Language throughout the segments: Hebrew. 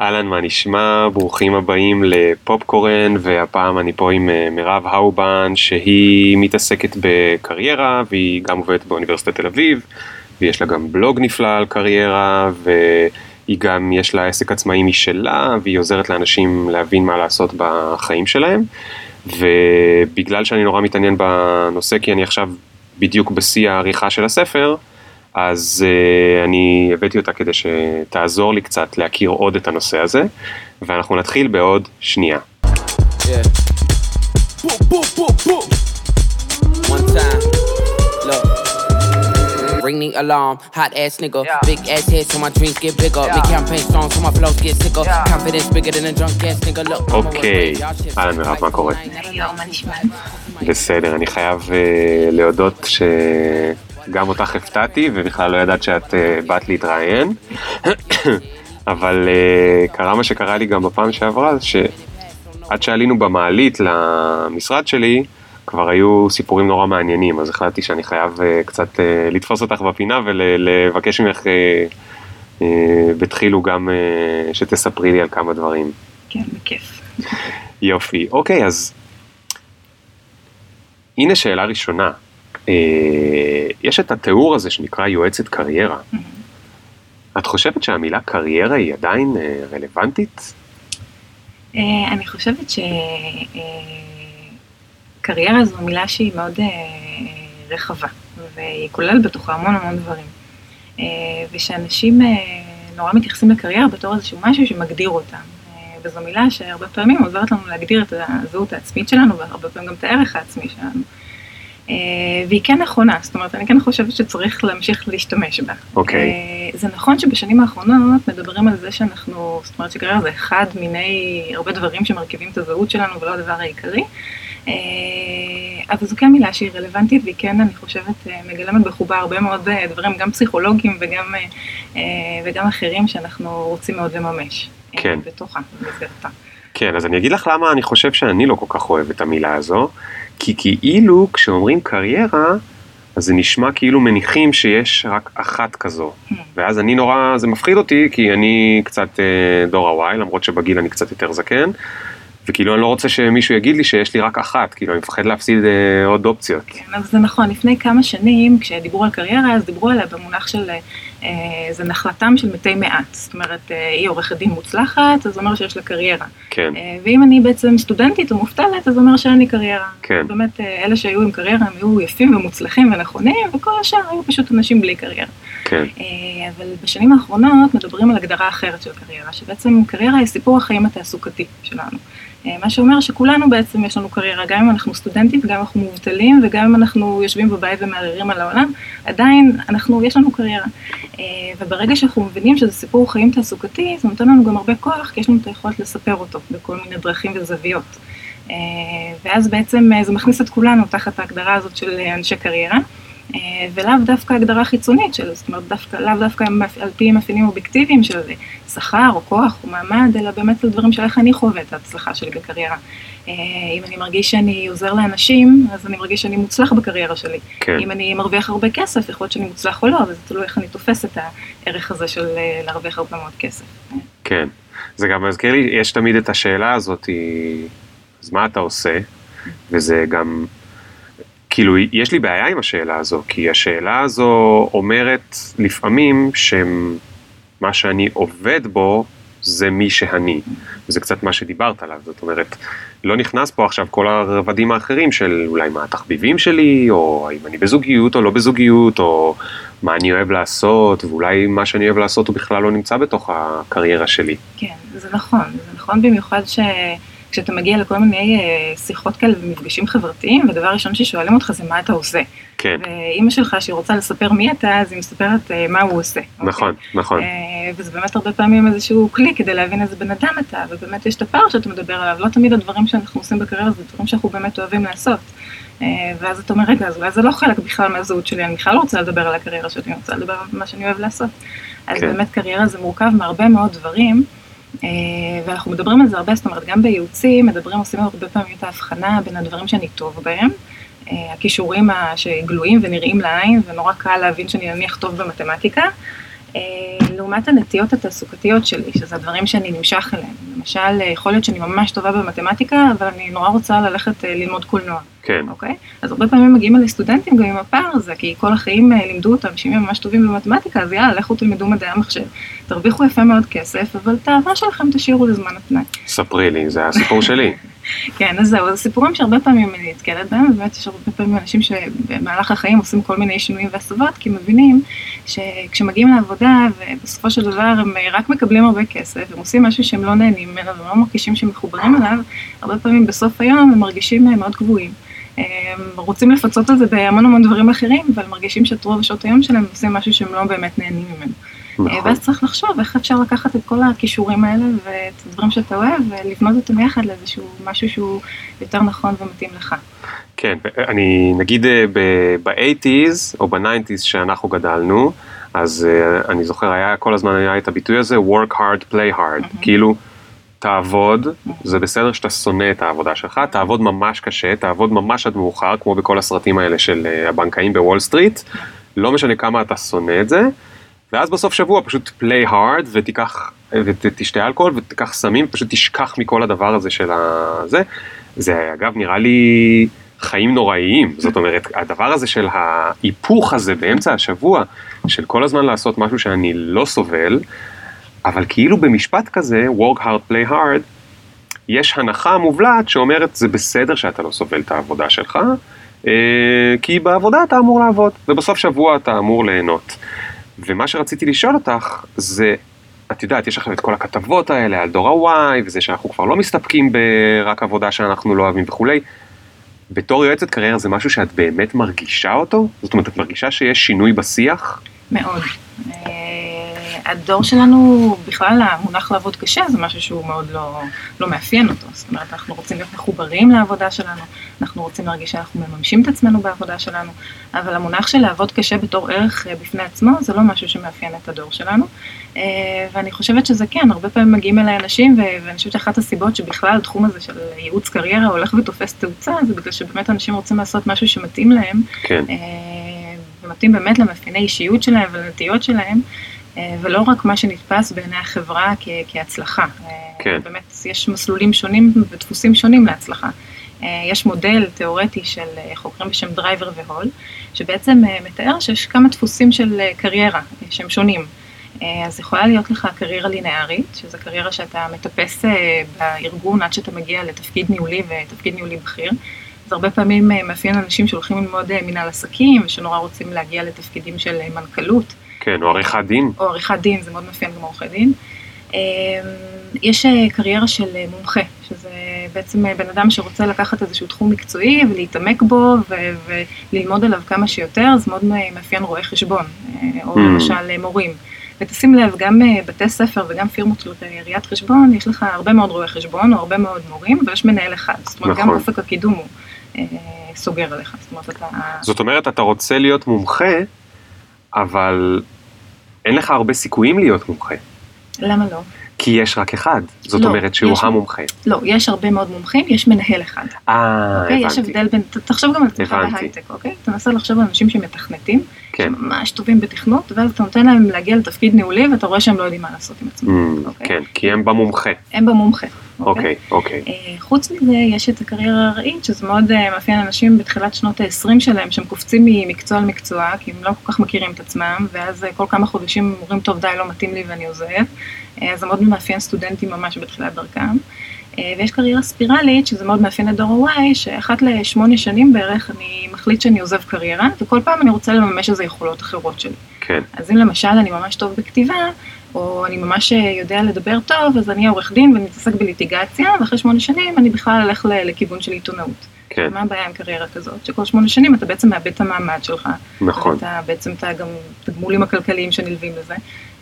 אהלן, מה נשמע? ברוכים הבאים לפופקורן, והפעם אני פה עם אה, מירב האובן, שהיא מתעסקת בקריירה, והיא גם עובדת באוניברסיטת תל אביב, ויש לה גם בלוג נפלא על קריירה, והיא גם, יש לה עסק עצמאי משלה, והיא עוזרת לאנשים להבין מה לעשות בחיים שלהם. ובגלל שאני נורא מתעניין בנושא, כי אני עכשיו בדיוק בשיא העריכה של הספר, אז uh, אני הבאתי אותה כדי שתעזור לי קצת להכיר עוד את הנושא הזה, ואנחנו נתחיל בעוד שנייה. Yeah. Ring the alarm, hot ass nigga. Yeah. Big ass head so my dreams get bigger. Yeah. Make campaign strong so my flows get sicker. Yeah. Confidence bigger than a drunk ass nigga. Look, אוקיי, אהלן מירב, מה קורה? בסדר, אני חייב uh, להודות ש... גם אותך הפתעתי, ובכלל לא ידעת שאת uh, באת להתראיין. אבל uh, קרה מה שקרה לי גם בפעם שעברה, שעד שעלינו במעלית למשרד שלי, כבר היו סיפורים נורא מעניינים, אז החלטתי שאני חייב uh, קצת uh, לתפוס אותך בפינה ולבקש ממך uh, uh, בתחילו גם uh, שתספרי לי על כמה דברים. כן, בכיף. יופי, אוקיי, אז הנה שאלה ראשונה. אה, יש את התיאור הזה שנקרא יועצת קריירה. את חושבת שהמילה קריירה היא עדיין אה, רלוונטית? אה, אני חושבת שקריירה זו מילה שהיא מאוד רחבה, והיא כוללת בתוכה המון המון דברים. ושאנשים נורא מתייחסים לקריירה בתור איזשהו משהו שמגדיר אותם. וזו מילה שהרבה פעמים עוזרת לנו להגדיר את הזהות העצמית שלנו, והרבה פעמים גם את הערך העצמי שלנו. אה, והיא כן נכונה, זאת אומרת, אני כן חושבת שצריך להמשיך להשתמש בה. אוקיי. Okay. אה, זה נכון שבשנים האחרונות מדברים על זה שאנחנו, זאת אומרת שקריירה זה אחד מיני הרבה דברים שמרכיבים את הזהות שלנו ולא הדבר העיקרי. אה, אבל זו כן מילה שהיא רלוונטית והיא כן, אני חושבת, מגלמת בחובה הרבה מאוד דברים, גם פסיכולוגיים וגם, וגם אחרים שאנחנו רוצים מאוד לממש. כן. בתוכה, במסגרתה. כן, אז אני אגיד לך למה אני חושב שאני לא כל כך אוהב את המילה הזו. כי כאילו כשאומרים קריירה, אז זה נשמע כאילו מניחים שיש רק אחת כזו. Hmm. ואז אני נורא, זה מפחיד אותי, כי אני קצת אה, דור הוואי, למרות שבגיל אני קצת יותר זקן. וכאילו אני לא רוצה שמישהו יגיד לי שיש לי רק אחת, כאילו אני מפחד להפסיד אה, עוד אופציות. כן, אז זה נכון, לפני כמה שנים כשדיברו על קריירה, אז דיברו עליה במונח של, אה, זה נחלתם של מתי מעט. זאת אומרת, אה, היא עורכת דין מוצלחת, אז זה אומר שיש לה קריירה. כן. אה, ואם אני בעצם סטודנטית או מובטלת, אז זה אומר שאין לי קריירה. כן. באמת, אה, אלה שהיו עם קריירה הם היו יפים ומוצלחים ונכונים, וכל השאר היו פשוט אנשים בלי קריירה. כן. אה, אבל בשנים האחרונות מדברים על הגדרה אחרת של קריירה, שבעצם קריירה היא סיפור החיים התעסוקתי שלנו. אה, מה שאומר שכולנו בעצם יש לנו קריירה, גם אם אנחנו סטודנטים וגם אם אנחנו מובטלים וגם אם אנחנו יושבים בבית ומערערים על העולם, עדיין אנחנו, יש לנו קריירה. אה, וברגע שאנחנו מבינים שזה סיפור חיים תעסוקתי, זה נותן לנו גם הרבה כוח, כי יש לנו את היכולת לספר אותו בכל מיני דרכים וזוויות. אה, ואז בעצם זה מכניס את כולנו תחת ההגדרה הזאת של אנשי קריירה. אה, ולאו דווקא הגדרה חיצונית של, זאת אומרת, דווקא, לאו דווקא על פי מאפיינים אובייקטיביים של שכר או כוח או מעמד, אלא באמת על דברים של איך אני חווה את ההצלחה שלי בקריירה. אה, אם אני מרגיש שאני עוזר לאנשים, אז אני מרגיש שאני מוצלח בקריירה שלי. כן. אם אני מרוויח הרבה כסף, יכול להיות שאני מוצלח או לא, אבל זה תלוי איך אני תופס את הערך הזה של אה, להרוויח הרבה מאוד כסף. כן, זה גם מזכיר לי, יש תמיד את השאלה הזאת, אז מה אתה עושה? וזה גם... כאילו, יש לי בעיה עם השאלה הזו, כי השאלה הזו אומרת לפעמים שמה שאני עובד בו זה מי שאני. וזה קצת מה שדיברת עליו, זאת אומרת, לא נכנס פה עכשיו כל הרבדים האחרים של אולי מה התחביבים שלי, או האם אני בזוגיות או לא בזוגיות, או מה אני אוהב לעשות, ואולי מה שאני אוהב לעשות הוא בכלל לא נמצא בתוך הקריירה שלי. כן, זה נכון, זה נכון במיוחד ש... כשאתה מגיע לכל מיני אה, שיחות כאלה ומפגשים חברתיים, ודבר ראשון ששואלים אותך זה מה אתה עושה. כן. ואימא שלך שהיא רוצה לספר מי אתה, אז היא מספרת אה, מה הוא עושה. נכון, אוקיי? נכון. אה, וזה באמת הרבה פעמים איזשהו כלי כדי להבין איזה בן אדם אתה, ובאמת יש את הפער שאתה מדבר עליו, לא תמיד הדברים שאנחנו עושים בקריירה זה דברים שאנחנו באמת אוהבים לעשות. ואז אתה אומר, רגע, אז אולי זה לא חלק בכלל מהזהות שלי, אני בכלל לא רוצה לדבר על הקריירה שלי, אני רוצה לדבר על מה שאני אוהב לעשות. אז כן. באמת קריירה זה מורכב מהרבה מאוד דברים. אה, ואנחנו מדברים על זה הרבה, זאת אומרת, גם בייעוצים, מדברים, עושים הרבה פעמים את ההבחנה בין הדברים שאני טוב בהם, אה, הכישורים שגלויים ונראים לעין, ונורא קל להבין שאני נניח טוב במתמטיקה, לעומת הנטיות התעסוקתיות שלי, שזה הדברים שאני נמשך אליהם. למשל, יכול להיות שאני ממש טובה במתמטיקה, אבל אני נורא רוצה ללכת ללמוד קולנוע. כן. אוקיי? אז הרבה פעמים מגיעים אלי סטודנטים גם עם הפער הזה, כי כל החיים לימדו אותם שאם הם ממש טובים במתמטיקה, אז יאללה, לכו תלמדו מדעי המחשב. תרוויחו יפה מאוד כסף, אבל את האהבה שלכם תשאירו לזמן הפנאי. ספרי לי, זה הסיפור שלי. כן, אז זהו, זה סיפורים שהרבה פעמים אני נתקלת בהם, ובאמת יש הרבה פעמים אנשים שבמהלך החיים עושים כל מיני שינויים והסבות, כי מבינים שכשמגיעים לעבודה, ובסופו של דבר הם רק מקבלים הרבה כסף, הם עושים משהו שהם לא נהנים ממנו, והם לא מרגישים שהם מחוברים אליו, הרבה פעמים בסוף היום הם מרגישים מאוד גבוהים. הם רוצים לפצות את זה בהמון המון דברים אחרים, אבל מרגישים שאת רוב שעות היום שלהם עושים משהו שהם לא באמת נהנים ממנו. נכון. ואז צריך לחשוב איך אפשר לקחת את כל הכישורים האלה ואת הדברים שאתה אוהב ולבנות אותם יחד לאיזשהו משהו שהוא יותר נכון ומתאים לך. כן, אני נגיד ב-80's או ב-90's שאנחנו גדלנו, אז אני זוכר היה כל הזמן היה את הביטוי הזה work hard play hard, mm-hmm. כאילו תעבוד, mm-hmm. זה בסדר שאתה שונא את העבודה שלך, תעבוד ממש קשה, תעבוד ממש עד מאוחר, כמו בכל הסרטים האלה של הבנקאים בוול סטריט, לא משנה כמה אתה שונא את זה. ואז בסוף שבוע פשוט play hard ותיקח, ותשתה אלכוהול ותיקח סמים, פשוט תשכח מכל הדבר הזה של הזה. זה אגב נראה לי חיים נוראיים, זאת אומרת, הדבר הזה של ההיפוך הזה באמצע השבוע, של כל הזמן לעשות משהו שאני לא סובל, אבל כאילו במשפט כזה, work hard, play hard, יש הנחה מובלעת שאומרת זה בסדר שאתה לא סובל את העבודה שלך, כי בעבודה אתה אמור לעבוד, ובסוף שבוע אתה אמור ליהנות. ומה שרציתי לשאול אותך זה, את יודעת, יש לכם את כל הכתבות האלה על דור ה-Y, וזה שאנחנו כבר לא מסתפקים ברק עבודה שאנחנו לא אוהבים וכולי. בתור יועצת קריירה זה משהו שאת באמת מרגישה אותו? זאת אומרת, את מרגישה שיש שינוי בשיח? מאוד. הדור שלנו, בכלל המונח לעבוד קשה זה משהו שהוא מאוד לא, לא מאפיין אותו. זאת אומרת, אנחנו רוצים להיות מחוברים לעבודה שלנו, אנחנו רוצים להרגיש שאנחנו מממשים את עצמנו בעבודה שלנו, אבל המונח של לעבוד קשה בתור ערך בפני עצמו זה לא משהו שמאפיין את הדור שלנו. ואני חושבת שזה כן, הרבה פעמים מגיעים אליי אנשים, ואני חושבת שאחת הסיבות שבכלל התחום הזה של ייעוץ קריירה הולך ותופס תאוצה, זה בגלל שבאמת אנשים רוצים לעשות משהו שמתאים להם. כן. ומתאים באמת למאפייני אישיות שלהם ולנטיות שלהם. ולא רק מה שנתפס בעיני החברה כ- כהצלחה. כן. באמת, יש מסלולים שונים ודפוסים שונים להצלחה. יש מודל תיאורטי של חוקרים בשם דרייבר והול, שבעצם מתאר שיש כמה דפוסים של קריירה שהם שונים. אז יכולה להיות לך קריירה לינארית, שזו קריירה שאתה מטפס בארגון עד שאתה מגיע לתפקיד ניהולי ותפקיד ניהולי בכיר. זה הרבה פעמים מאפיין אנשים שהולכים ללמוד מנהל עסקים ושנורא רוצים להגיע לתפקידים של מנכ"לות. כן, או עריכת דין. או עריכת דין, זה מאוד מאפיין גם עורכי דין. יש קריירה של מומחה, שזה בעצם בן אדם שרוצה לקחת איזשהו תחום מקצועי ולהתעמק בו וללמוד עליו כמה שיותר, זה מאוד מאפיין רואי חשבון, או למשל מורים. ותשים לב, גם בתי ספר וגם פירמות של ראיית חשבון, יש לך הרבה מאוד רואי חשבון או הרבה מאוד מורים, ויש מנהל אחד. זאת אומרת, גם אופק הקידום הוא סוגר עליך. זאת אומרת, אתה... זאת אומרת, אתה רוצה להיות מומחה, אבל אין לך הרבה סיכויים להיות מומחה. למה לא? כי יש רק אחד, זאת לא, אומרת שהוא יש- המומחה. לא, יש הרבה מאוד מומחים, יש מנהל אחד. אה, אוקיי? יש הבנתי. הבדל בין, תחשוב גם על עצמך. בהייטק, אוקיי? תנסה לחשוב על אנשים שמתכנתים, כן. שממש טובים בתכנות, ואז אתה נותן להם להגיע לתפקיד ניהולי, ואתה רואה שהם לא יודעים מה לעשות עם עצמם. Mm, אוקיי? כן, כי הם במומחה. הם במומחה. אוקיי, אוקיי. אה, חוץ מזה, יש את הקריירה הרעית, שזה מאוד אה, מאפיין אנשים בתחילת שנות ה-20 שלהם, שהם קופצים ממקצוע למקצוע, כי הם לא כל כך מכירים את עצמם, ואז אה, כל כמה חודשים אומרים, טוב, די, לא מתאים לי ואני עוזב. אז זה מאוד מאפיין סטודנטים ממש בתחילת דרכם. ויש קריירה ספירלית, שזה מאוד מאפיין את דור ה-Y, שאחת לשמונה שנים בערך אני מחליט שאני עוזב קריירה, וכל פעם אני רוצה לממש איזה יכולות אחרות שלי. כן, אז אם למשל אני ממש טוב בכתיבה, או אני ממש אה, יודע לדבר טוב, אז אני אהיה עורך דין ואני אתעסק בליטיגציה, ואחרי שמונה שנים אני בכלל אלך לכיוון של עיתונאות. כן, מה הבעיה עם קריירה כזאת? שכל שמונה שנים אתה בעצם מאבד את המעמד שלך. נכון. ואתה בעצם, אתה גם התגמולים הכלכליים שנלווים לזה.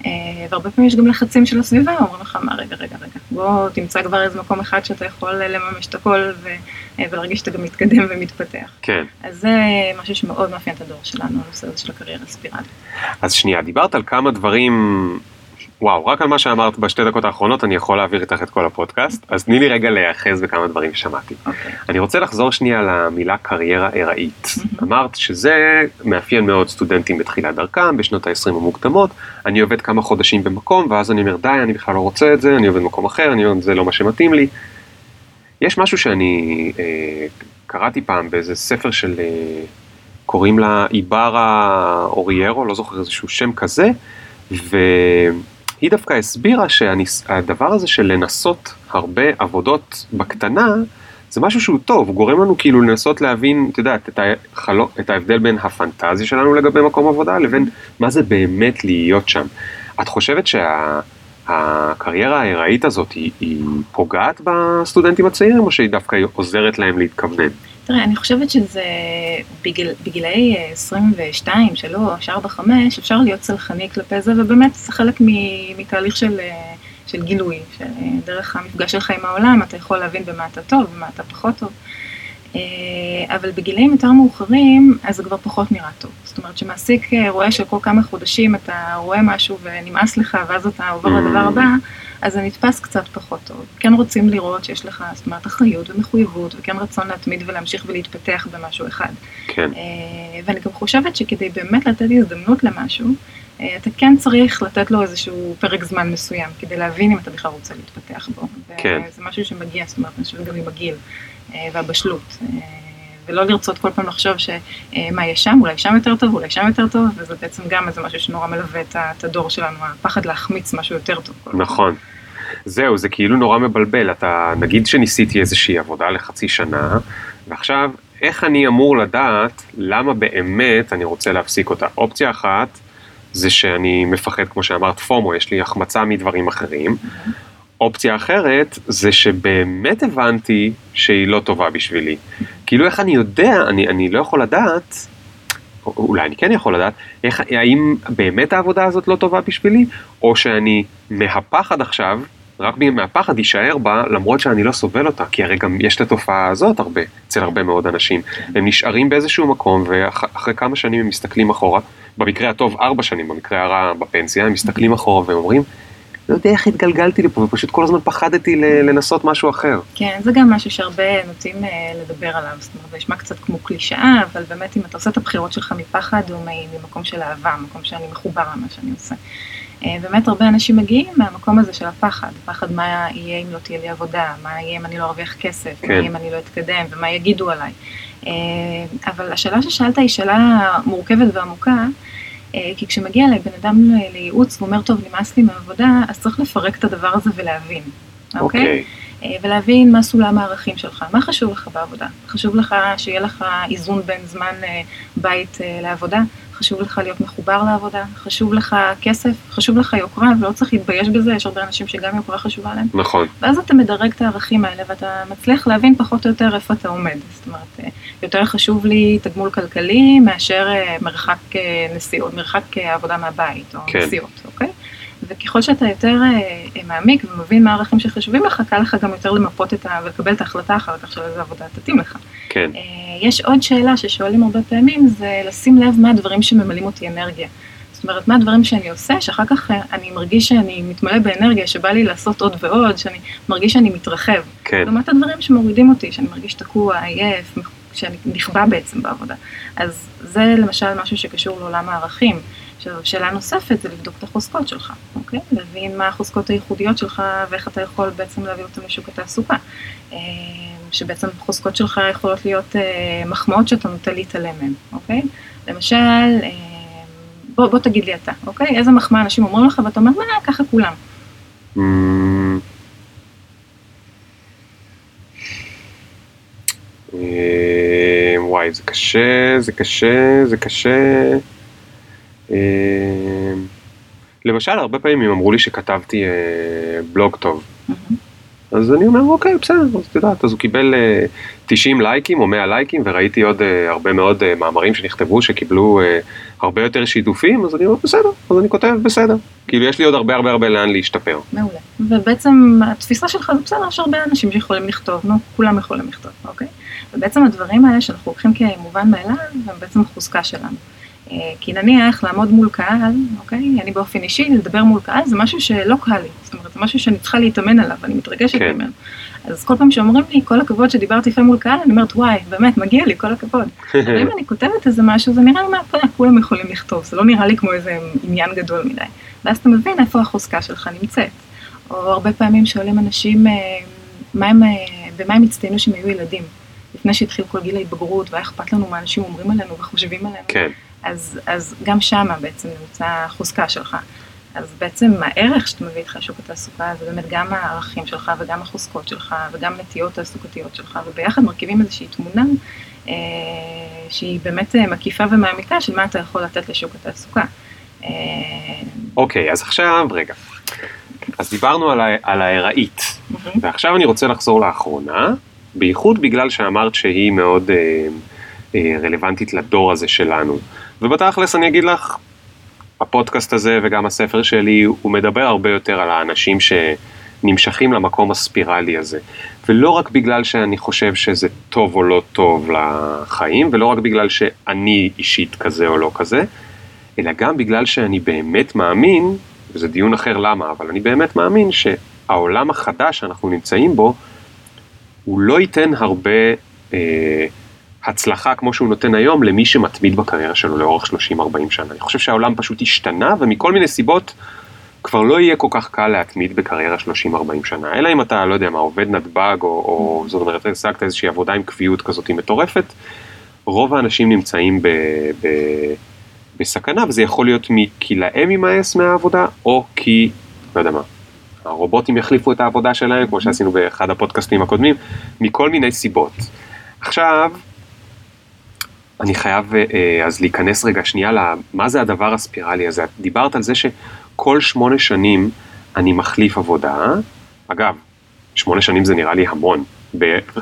אה, והרבה פעמים יש גם לחצים של הסביבה, אומרים לך, מה, רגע, רגע, רגע, בוא תמצא כבר איזה מקום אחד שאתה יכול אה, לממש את הכל ו- ולהרגיש שאתה גם מתקדם ומתפתח. כן. אז זה משהו שמאוד מאפיין את הדור שלנו, הנושא הזה של הקריירה הספירלית. אז שנייה, דיברת על כמה דברים וואו, רק על מה שאמרת בשתי דקות האחרונות אני יכול להעביר איתך את כל הפודקאסט, אז תני לי רגע להיאחז בכמה דברים ששמעתי. Okay. אוקיי. אני רוצה לחזור שנייה למילה קריירה ארעית. Mm-hmm. אמרת שזה מאפיין מאוד סטודנטים בתחילת דרכם, בשנות ה-20 המוקדמות, אני עובד כמה חודשים במקום, ואז אני אומר די, אני בכלל לא רוצה את זה, אני עובד במקום אחר, אני אומר זה לא מה שמתאים לי. יש משהו שאני אה, קראתי פעם באיזה ספר של, אה, קוראים לה איברה אוריירו, לא זוכר איזשהו שם כזה, ו... היא דווקא הסבירה שהדבר הזה של לנסות הרבה עבודות בקטנה, זה משהו שהוא טוב, הוא גורם לנו כאילו לנסות להבין, את יודעת, את, החלו, את ההבדל בין הפנטזיה שלנו לגבי מקום עבודה לבין מה זה באמת להיות שם. את חושבת שהקריירה שה, ההיראית הזאת היא, היא פוגעת בסטודנטים הצעירים או שהיא דווקא עוזרת להם להתכוונן? תראה, אני חושבת שזה בגיל, בגילאי 22, 3, 4, 5, אפשר להיות צלחני כלפי זה, ובאמת זה חלק מתהליך של, של גילוי, שדרך המפגש שלך עם העולם אתה יכול להבין במה אתה טוב, במה אתה פחות טוב. אבל בגילאים יותר מאוחרים, אז זה כבר פחות נראה טוב. זאת אומרת, שמעסיק רואה שכל כמה חודשים אתה רואה משהו ונמאס לך, ואז אתה עובר לדבר הבא, אז זה נתפס קצת פחות טוב. כן רוצים לראות שיש לך, זאת אומרת, אחריות ומחויבות, וכן רצון להתמיד ולהמשיך ולהתפתח במשהו אחד. כן. אה, ואני גם חושבת שכדי באמת לתת הזדמנות למשהו, אה, אתה כן צריך לתת לו איזשהו פרק זמן מסוים, כדי להבין אם אתה בכלל רוצה להתפתח בו. כן. זה משהו שמגיע, זאת אומרת, אני חושבת גם עם הגיל אה, והבשלות. ולא לרצות כל פעם לחשוב שמה יש שם, אולי שם יותר טוב, אולי שם יותר טוב, וזה בעצם גם איזה משהו שנורא מלווה את הדור שלנו, הפחד להחמיץ משהו יותר טוב. נכון. זהו, זה כאילו נורא מבלבל, אתה, נגיד שניסיתי איזושהי עבודה לחצי שנה, ועכשיו, איך אני אמור לדעת למה באמת אני רוצה להפסיק אותה? אופציה אחת, זה שאני מפחד, כמו שאמרת, פומו, יש לי החמצה מדברים אחרים. אופציה אחרת, זה שבאמת הבנתי שהיא לא טובה בשבילי. כאילו, איך אני יודע, אני, אני לא יכול לדעת, אולי אני כן יכול לדעת, איך, האם באמת העבודה הזאת לא טובה בשבילי, או שאני מהפחד עכשיו רק מהפחד יישאר בה, למרות שאני לא סובל אותה, כי הרי גם יש את התופעה הזאת הרבה, אצל הרבה מאוד אנשים. הם נשארים באיזשהו מקום, ואחרי כמה שנים הם מסתכלים אחורה, במקרה הטוב ארבע שנים, במקרה הרע בפנסיה, הם מסתכלים אחורה והם אומרים, לא יודע איך התגלגלתי לפה, ופשוט כל הזמן פחדתי לנסות משהו אחר. כן, זה גם משהו שהרבה נוטים אה, לדבר עליו, זאת אומרת, זה נשמע קצת כמו קלישאה, אבל באמת אם אתה עושה את הבחירות שלך מפחד או ממקום של אהבה, מקום שאני מחובר למה שאני עושה. אה, באמת הרבה אנשים מגיעים מהמקום הזה של הפחד, פחד מה יהיה אם לא תהיה לי עבודה, מה יהיה אם אני לא ארוויח כסף, כן. מה יהיה אם אני לא אתקדם ומה יגידו עליי. אה, אבל השאלה ששאלת היא שאלה מורכבת ועמוקה, כי כשמגיע לבן אדם לייעוץ ואומר, טוב, נמאס לי מהעבודה, אז צריך לפרק את הדבר הזה ולהבין, אוקיי? Okay. אוקיי. ולהבין מה סולם הערכים שלך, מה חשוב לך בעבודה? חשוב לך שיהיה לך איזון בין זמן בית לעבודה? חשוב לך להיות מחובר לעבודה, חשוב לך כסף, חשוב לך יוקרה, ולא צריך להתבייש בזה, יש הרבה אנשים שגם יוקרה חשובה להם. נכון. ואז אתה מדרג את הערכים האלה, ואתה מצליח להבין פחות או יותר איפה אתה עומד. זאת אומרת, אה, יותר חשוב לי תגמול כלכלי מאשר אה, מרחק אה, נסיעות, מרחק עבודה מהבית, או כן. נסיעות, אוקיי? וככל שאתה יותר אה, מעמיק ומבין מה הערכים שחשובים לך, קל לך גם יותר למפות את ה... ולקבל את ההחלטה אחר כך של איזה עבודה תתאים לך. כן. אה, יש עוד שאלה ששואלים הרבה פעמים, זה לשים לב מה הדברים שממלאים אותי אנרגיה. זאת אומרת, מה הדברים שאני עושה, שאחר כך אה, אני מרגיש שאני מתמלא באנרגיה, שבא לי לעשות עוד ועוד, שאני מרגיש שאני מתרחב. כן. אומרת, הדברים שמורידים אותי, שאני מרגיש תקוע, עייף, שאני נכבה בעצם בעבודה. אז זה למשל משהו שקשור לעולם הערכים. עכשיו, שאלה נוספת זה לבדוק את החוזקות שלך, אוקיי? להבין מה החוזקות הייחודיות שלך ואיך אתה יכול בעצם להביא אותן לשוק התעסוקה. אה, שבעצם החוזקות שלך יכולות להיות אה, מחמאות שאתה נוטה להתעלם מהן, אוקיי? למשל, אה, בוא, בוא תגיד לי אתה, אוקיי? איזה מחמאה אנשים אומרים לך ואתה אומר, מה, ככה כולם. וואי, זה קשה, זה קשה, זה קשה. אמ, למשל, הרבה פעמים אמרו לי שכתבתי אה, בלוג טוב. אז אני אומר, אוקיי, בסדר, אז את יודעת, אז הוא קיבל 90 אה, לייקים או 100 לייקים, וראיתי עוד אה, הרבה מאוד מאמרים שנכתבו שקיבלו הרבה יותר שיתופים, אז אני אומר, בסדר, אז אני כותב, בסדר. כאילו, יש לי עוד הרבה הרבה הרבה לאן להשתפר. מעולה. ובעצם התפיסה שלך זה בסדר, יש הרבה אנשים שיכולים לכתוב, נו, כולם יכולים לכתוב, אוקיי? ובעצם הדברים האלה שאנחנו לוקחים כמובן מאליו, הם בעצם החוזקה שלנו. כי נניח לעמוד מול קהל, אוקיי? אני באופן אישי, לדבר מול קהל זה משהו שלא קל לי, זאת אומרת, זה משהו שאני צריכה להתאמן עליו, אני מתרגשת כן. ממנו. אז כל פעם שאומרים לי, כל הכבוד שדיברתי יפה מול קהל, אני אומרת, וואי, באמת, מגיע לי, כל הכבוד. אבל אם אני כותבת איזה משהו, זה נראה לי מהפרק, כולם יכולים לכתוב, זה לא נראה לי כמו איזה עניין גדול מדי. ואז אתה מבין איפה החוזקה שלך נמצאת. או הרבה פעמים שואלים אנשים, אה, מה הם, אה, במה הם הצטיינו שהם היו ילדים. לפני שהתחיל כל גיל ההתבגרות, והיה אכפת לנו מה אנשים אומרים עלינו וחושבים עלינו. כן. אז, אז גם שמה בעצם נמצא החוזקה שלך. אז בעצם הערך שאתה מביא איתך לשוק התעסוקה זה באמת גם הערכים שלך וגם החוזקות שלך וגם נטיות תעסוקתיות שלך, וביחד מרכיבים איזושהי תמונה אה, שהיא באמת אה, מקיפה ומעמיקה של מה אתה יכול לתת לשוק התעסוקה. אה, אוקיי, okay, אז עכשיו, רגע. אז דיברנו על, ה- על הארעית, mm-hmm. ועכשיו אני רוצה לחזור לאחרונה, בייחוד בגלל שאמרת שהיא מאוד אה, אה, רלוונטית לדור הזה שלנו. ובתכלס אני אגיד לך, הפודקאסט הזה וגם הספר שלי, הוא מדבר הרבה יותר על האנשים שנמשכים למקום הספירלי הזה. ולא רק בגלל שאני חושב שזה טוב או לא טוב לחיים, ולא רק בגלל שאני אישית כזה או לא כזה, אלא גם בגלל שאני באמת מאמין, וזה דיון אחר למה, אבל אני באמת מאמין שהעולם החדש שאנחנו נמצאים בו, הוא לא ייתן הרבה אה, הצלחה כמו שהוא נותן היום למי שמתמיד בקריירה שלו לאורך 30-40 שנה. אני חושב שהעולם פשוט השתנה ומכל מיני סיבות כבר לא יהיה כל כך קל להתמיד בקריירה 30-40 שנה. אלא אם אתה, לא יודע מה, עובד נתב"ג או, או זאת אומרת, השגת איזושהי עבודה עם קביעות כזאת מטורפת, רוב האנשים נמצאים ב, ב, בסכנה וזה יכול להיות כי להם יימאס מהעבודה או כי, לא יודע מה, הרובוטים יחליפו את העבודה שלהם, כמו שעשינו באחד הפודקאסטים הקודמים, מכל מיני סיבות. עכשיו, אני חייב אה, אז להיכנס רגע שנייה למה זה הדבר הספירלי הזה. דיברת על זה שכל שמונה שנים אני מחליף עבודה. אגב, שמונה שנים זה נראה לי המון.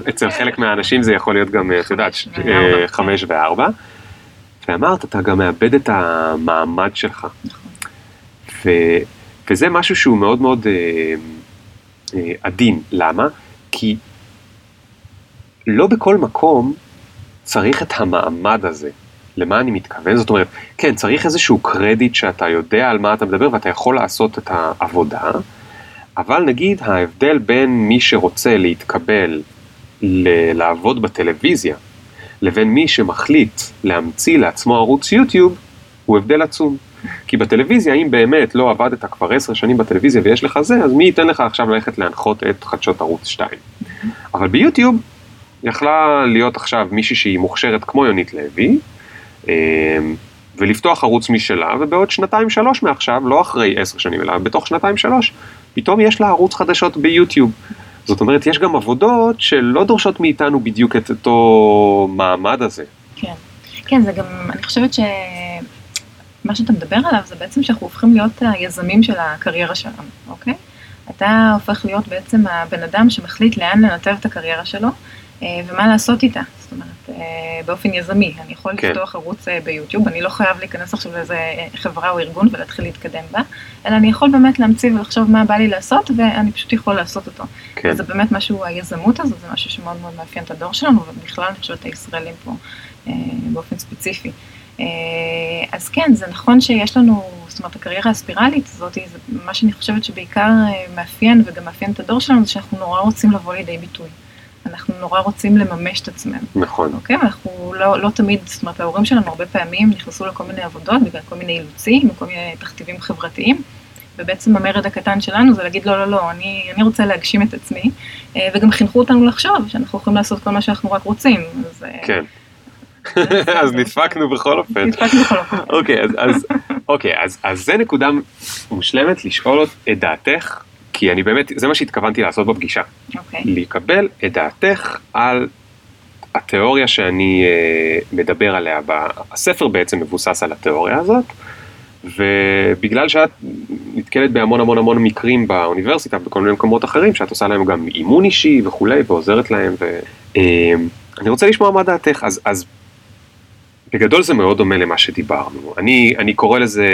אצל כן. חלק מהאנשים זה יכול להיות גם, את יודעת, אה, חמש וארבע. ואמרת, אתה גם מאבד את המעמד שלך. ו, וזה משהו שהוא מאוד מאוד אה, אה, עדין. למה? כי לא בכל מקום צריך את המעמד הזה. למה אני מתכוון? זאת אומרת, כן, צריך איזשהו קרדיט שאתה יודע על מה אתה מדבר ואתה יכול לעשות את העבודה, אבל נגיד ההבדל בין מי שרוצה להתקבל ל- לעבוד בטלוויזיה, לבין מי שמחליט להמציא לעצמו ערוץ יוטיוב, הוא הבדל עצום. כי בטלוויזיה, אם באמת לא עבדת כבר עשר שנים בטלוויזיה ויש לך זה, אז מי ייתן לך עכשיו ללכת להנחות את חדשות ערוץ 2. אבל ביוטיוב יכלה להיות עכשיו מישהי שהיא מוכשרת כמו יונית לוי, אמ, ולפתוח ערוץ משלה, ובעוד שנתיים שלוש מעכשיו, לא אחרי עשר שנים, אלא בתוך שנתיים שלוש, פתאום יש לה ערוץ חדשות ביוטיוב. זאת אומרת, יש גם עבודות שלא דורשות מאיתנו בדיוק את אותו מעמד הזה. כן, כן, זה גם, אני חושבת שמה שאתה מדבר עליו זה בעצם שאנחנו הופכים להיות היזמים של הקריירה שלנו, אוקיי? אתה הופך להיות בעצם הבן אדם שמחליט לאן לנתב את הקריירה שלו, אה, ומה לעשות איתה, זאת אומרת, אה, באופן יזמי. אני יכול כן. לפתוח ערוץ אה, ביוטיוב, אני לא חייב להיכנס עכשיו לאיזה חברה או ארגון ולהתחיל להתקדם בה, אלא אני יכול באמת להמציא ולחשוב מה בא לי לעשות, ואני פשוט יכול לעשות אותו. כן. זה באמת משהו, היזמות הזו, זה משהו שמאוד מאוד מאפיין את הדור שלנו, ובכלל אני חושבת הישראלים פה באופן ספציפי. אז כן, זה נכון שיש לנו, זאת אומרת, הקריירה הספירלית הזאת, זה מה שאני חושבת שבעיקר מאפיין וגם מאפיין את הדור שלנו, זה שאנחנו נורא רוצים לבוא לידי ביטוי. אנחנו נורא רוצים לממש את עצמנו. נכון. אוקיי? אנחנו לא, לא תמיד, זאת אומרת, ההורים שלנו הרבה פעמים נכנסו לכל מיני עבודות בגלל כל מיני אילוצים וכל מיני תכתיבים חברתיים. ובעצם המרד הקטן שלנו זה להגיד לא, לא, לא, אני, אני רוצה להגשים את עצמי, אה, וגם חינכו אותנו לחשוב שאנחנו יכולים לעשות כל מה שאנחנו רק רוצים. אז, אה, כן. אז נדפקנו בכל אופן. נדפקנו בכל אופן. אוקיי, אז, אוקיי, אז, אז זה נקודה מושלמת לשאול את דעתך כי אני באמת, זה מה שהתכוונתי לעשות בפגישה. Okay. אוקיי. לקבל את דעתך על התיאוריה שאני uh, מדבר עליה. הספר בעצם מבוסס על התיאוריה הזאת, ובגלל שאת נתקלת בהמון המון המון מקרים באוניברסיטה ובכל מיני מקומות אחרים, שאת עושה להם גם אימון אישי וכולי, ועוזרת להם, ואני אה, רוצה לשמוע מה דעתך, אז, אז בגדול זה מאוד דומה למה שדיברנו. אני, אני קורא לזה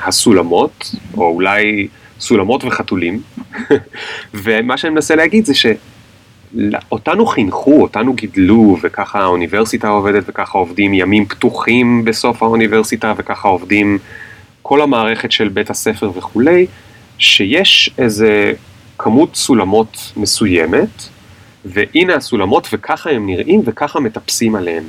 הסולמות, או אולי... סולמות וחתולים, ומה שאני מנסה להגיד זה אותנו חינכו, אותנו גידלו, וככה האוניברסיטה עובדת, וככה עובדים ימים פתוחים בסוף האוניברסיטה, וככה עובדים כל המערכת של בית הספר וכולי, שיש איזה כמות סולמות מסוימת, והנה הסולמות וככה הם נראים וככה מטפסים עליהם.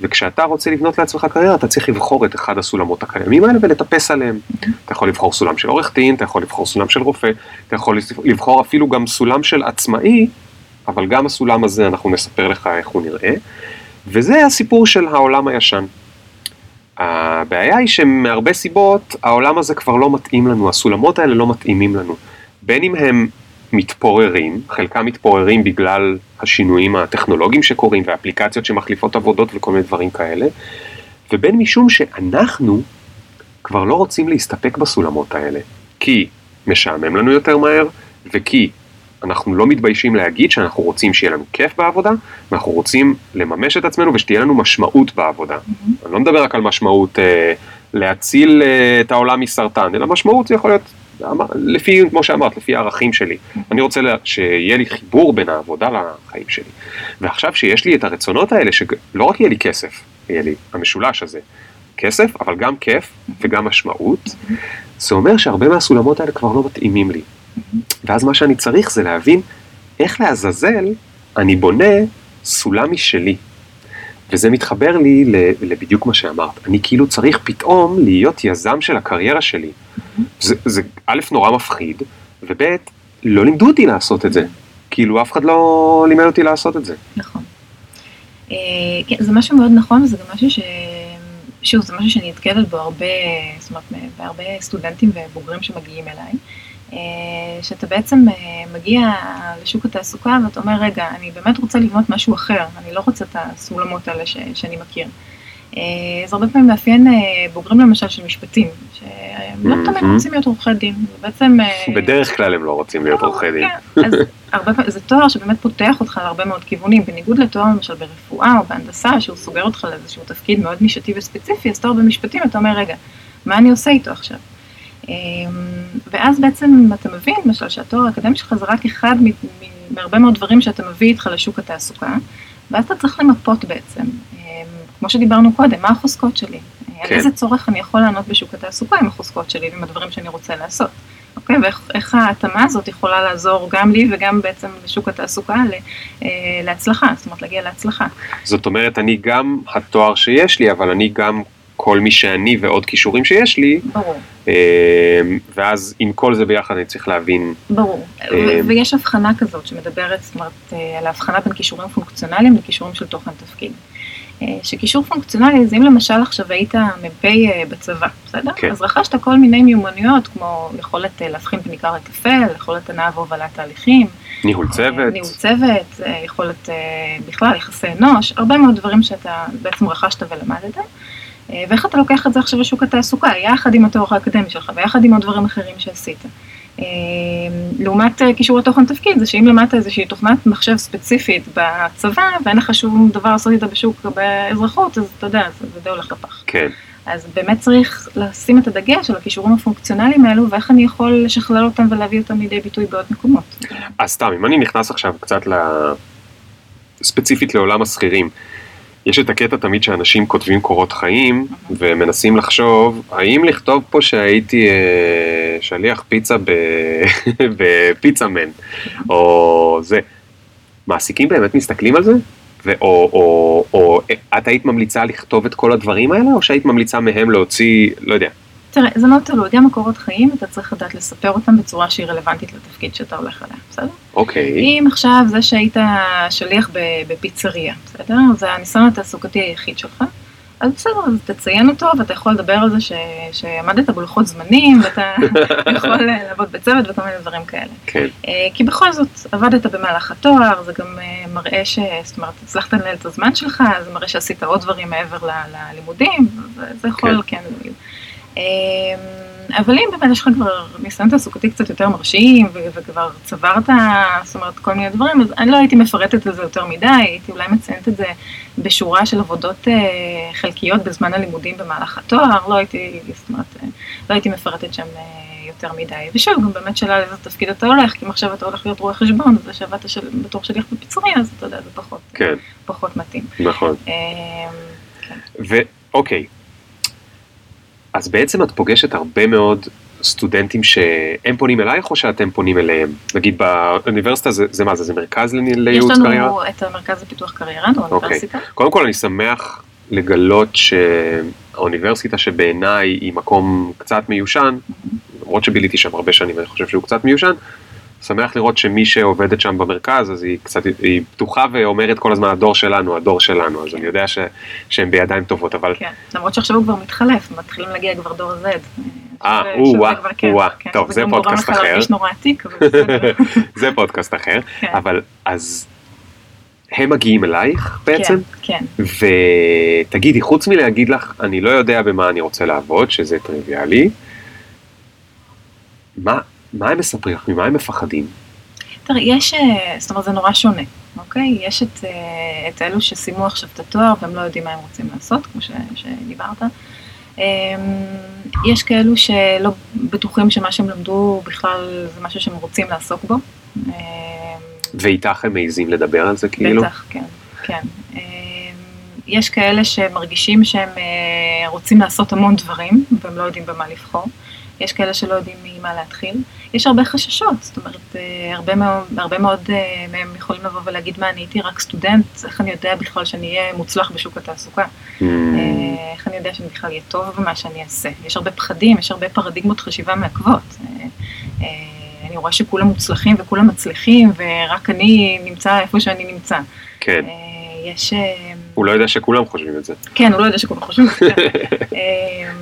וכשאתה רוצה לבנות לעצמך קריירה, אתה צריך לבחור את אחד הסולמות הקיימים האלה ולטפס עליהם. אתה יכול לבחור סולם של עורך דין, אתה יכול לבחור סולם של רופא, אתה יכול לבחור אפילו גם סולם של עצמאי, אבל גם הסולם הזה אנחנו נספר לך איך הוא נראה. וזה הסיפור של העולם הישן. הבעיה היא שמהרבה סיבות העולם הזה כבר לא מתאים לנו, הסולמות האלה לא מתאימים לנו. בין אם הם מתפוררים, חלקם מתפוררים בגלל השינויים הטכנולוגיים שקורים ואפליקציות שמחליפות עבודות וכל מיני דברים כאלה, ובין משום שאנחנו כבר לא רוצים להסתפק בסולמות האלה, כי משעמם לנו יותר מהר, וכי אנחנו לא מתביישים להגיד שאנחנו רוצים שיהיה לנו כיף בעבודה, ואנחנו רוצים לממש את עצמנו ושתהיה לנו משמעות בעבודה. Mm-hmm. אני לא מדבר רק על משמעות אה, להציל אה, את העולם מסרטן, אלא משמעות זה יכול להיות לפי, כמו שאמרת, לפי הערכים שלי. אני רוצה שיהיה לי חיבור בין העבודה לחיים שלי. ועכשיו שיש לי את הרצונות האלה, שלא רק יהיה לי כסף, יהיה לי המשולש הזה, כסף, אבל גם כיף וגם משמעות, זה אומר שהרבה מהסולמות האלה כבר לא מתאימים לי. ואז מה שאני צריך זה להבין איך לעזאזל אני בונה סולם משלי. וזה מתחבר לי לבדיוק מה שאמרת. אני כאילו צריך פתאום להיות יזם של הקריירה שלי. זה, זה א', נורא מפחיד, וב', לא לימדו אותי לעשות את זה. כאילו, אף אחד לא לימד אותי לעשות את זה. נכון. אה, כן, זה משהו מאוד נכון, וזה גם משהו ש... שוב, זה משהו שאני נתקלת בו הרבה, זאת אומרת, בהרבה סטודנטים ובוגרים שמגיעים אליי. אה, שאתה בעצם אה, מגיע לשוק התעסוקה ואתה אומר, רגע, אני באמת רוצה לבנות משהו אחר, אני לא רוצה את הסולמות האלה ש, שאני מכיר. אה, זה הרבה פעמים מאפיין בוגרים למשל של משפטים, שהם לא תמיד רוצים להיות עורכי דין, ובעצם... בדרך כלל הם לא רוצים להיות לא, עורכי דין. כן, אז הרבה פעמים, זה תואר שבאמת פותח אותך להרבה מאוד כיוונים, בניגוד לתואר למשל ברפואה או בהנדסה, שהוא סוגר אותך לאיזשהו תפקיד מאוד נישתי וספציפי, אז תואר במשפטים אתה אומר, רגע, מה אני עושה איתו עכשיו? אמ, ואז בעצם אתה מבין, למשל, שהתואר האקדמי שלך זה רק אחד מהרבה מאוד דברים שאתה מביא איתך לשוק התעסוקה, ואז אתה צריך למפות בעצם, אמ, כמו שדיברנו קודם, מה החוזקות שלי? כן. על איזה צורך אני יכול לענות בשוק התעסוקה עם החוזקות שלי ועם הדברים שאני רוצה לעשות. אוקיי? ואיך ההתאמה הזאת יכולה לעזור גם לי וגם בעצם לשוק התעסוקה אה, להצלחה, זאת אומרת להגיע להצלחה. זאת אומרת, אני גם התואר שיש לי, אבל אני גם כל מי שאני ועוד כישורים שיש לי. ברור. אמ, ואז עם כל זה ביחד אני צריך להבין. ברור, אמ, ויש הבחנה כזאת שמדברת, זאת אומרת, אה, על ההבחנה בין כישורים פונקציונליים לכישורים של תוכן תפקיד. אה, שכישור פונקציונלי זה אם למשל עכשיו היית מ"פ אה, בצבא, בסדר? כן. אז רכשת כל מיני מיומנויות כמו יכולת להבחין בניכר הטפל, יכולת הנאה והובלת תהליכים. ניהול צוות. ניהול צוות, יכולת בכלל, יחסי אנוש, הרבה מאוד דברים שאתה בעצם רכשת ולמדת. אה, ואיך אתה לוקח את זה עכשיו לשוק התעסוקה, יחד עם התואר האקדמי שלך ויחד עם עוד דברים אחרים שעשית. אה, לעומת אה, קישור לתוכן תפקיד, זה שאם למדת איזושהי תוכנת מחשב ספציפית בצבא, ואין לך שום דבר לעשות איתה בשוק באזרחות, אז אתה יודע, זה די הולך לפח. כן. אז באמת צריך לשים את הדגש על הכישורים הפונקציונליים האלו, ואיך אני יכול לשכלל אותם ולהביא אותם לידי ביטוי בעוד מקומות. אז סתם, אם אני נכנס עכשיו קצת ל... ספציפית לעולם השכירים, יש את הקטע תמיד שאנשים כותבים קורות חיים ומנסים לחשוב האם לכתוב פה שהייתי אה, שליח פיצה בפיצה מן או זה. מעסיקים באמת מסתכלים על זה? ו- או, או, או את היית ממליצה לכתוב את כל הדברים האלה או שהיית ממליצה מהם להוציא, לא יודע, תראה, זה מאוד תלוי, גם מקורות חיים, אתה צריך לדעת לספר אותם בצורה שהיא רלוונטית לתפקיד שאתה הולך אליה, בסדר? אוקיי. Okay. אם עכשיו זה שהיית שליח בפיצריה, בסדר? זה הניסיון התעסוקתי היחיד שלך, אז בסדר, אז תציין אותו, ואתה יכול לדבר על זה ש, שעמדת בלוחות זמנים, ואתה יכול לעבוד בצוות וכל מיני דברים כאלה. כן. אה, כי בכל זאת, עבדת במהלך התואר, זה גם אה, מראה ש... זאת אומרת, הצלחת לנהל את הזמן שלך, זה מראה שעשית עוד דברים מעבר ללימודים, וזה יכול, כן, כן אבל אם באמת יש לך כבר ניסיון תעסוקתי קצת יותר מרשים, וכבר צברת, זאת אומרת, כל מיני דברים, אז אני לא הייתי מפרטת את זה יותר מדי, הייתי אולי מציינת את זה בשורה של עבודות אה, חלקיות בזמן הלימודים במהלך התואר, לא הייתי, זאת אומרת, אה, לא הייתי מפרטת שם אה, יותר מדי. ושוב, גם באמת שאלה לאיזה תפקיד אתה הולך, כי אם עכשיו אתה הולך להיות רואה חשבון, וזה שעבדת של, בתור שליח בפיצורי, אז אתה יודע, זה פחות, כן, פחות מתאים. נכון. אמ, כן. ואוקיי, אז בעצם את פוגשת הרבה מאוד סטודנטים שהם פונים אלייך או שאתם פונים אליהם? נגיד באוניברסיטה זה, זה מה זה, זה מרכז יש לייעוץ קריירה? לנו את המרכז לפיתוח קריירה באוניברסיטה. קודם כל אני שמח לגלות שהאוניברסיטה שבעיניי היא מקום קצת מיושן, למרות שביליתי שם הרבה שנים ואני חושב שהוא קצת מיושן, שמח לראות שמי שעובדת שם במרכז אז היא קצת, היא פתוחה ואומרת כל הזמן הדור שלנו, הדור שלנו, אז אני יודע ש, שהם בידיים טובות, אבל כן, למרות שעכשיו הוא כבר מתחלף, מתחילים להגיע כבר דור Z. אה, או-אה, כבר כן, או-אה. כן, טוב, זה גם פודקאסט גורם לך אחר. להרגיש נורא עתיק. זה פודקאסט אחר, כן. אבל אז הם מגיעים אלייך בעצם? כן, כן. ותגידי, חוץ מלהגיד לך, אני לא יודע במה אני רוצה לעבוד, שזה טריוויאלי, מה, מה הם מספרים לך? ממה הם מפחדים? תראה, יש, אה, זאת אומרת, זה נורא שונה, אוקיי? יש את, אה, את אלו שסיימו עכשיו את התואר והם לא יודעים מה הם רוצים לעשות, כמו ש, שדיברת. אמ, יש כאלו שלא בטוחים שמה שהם למדו בכלל זה משהו שהם רוצים לעסוק בו. אמ, ואיתך הם מעיזים לדבר על זה כאילו? בטח, כן, כן. אמ, יש כאלה שמרגישים שהם אה, רוצים לעשות המון דברים, והם לא יודעים במה לבחור. יש כאלה שלא יודעים ממה להתחיל. יש הרבה חששות, זאת אומרת, אה, הרבה מאוד, הרבה מאוד אה, מהם יכולים לבוא ולהגיד מה, אני הייתי רק סטודנט, איך אני יודע בכלל שאני אהיה מוצלח בשוק התעסוקה? Mm, אה, איך אני יודע שאני בכלל אהיה טוב במה שאני אעשה? יש הרבה פחדים, יש הרבה פרדיגמות חשיבה מעכבות. אני רואה שכולם מוצלחים וכולם מצליחים, ורק אני נמצא איפה שאני נמצא. כן, יש... הוא לא יודע שכולם חושבים את זה. כן, הוא לא יודע שכולם חושבים. כן. אה,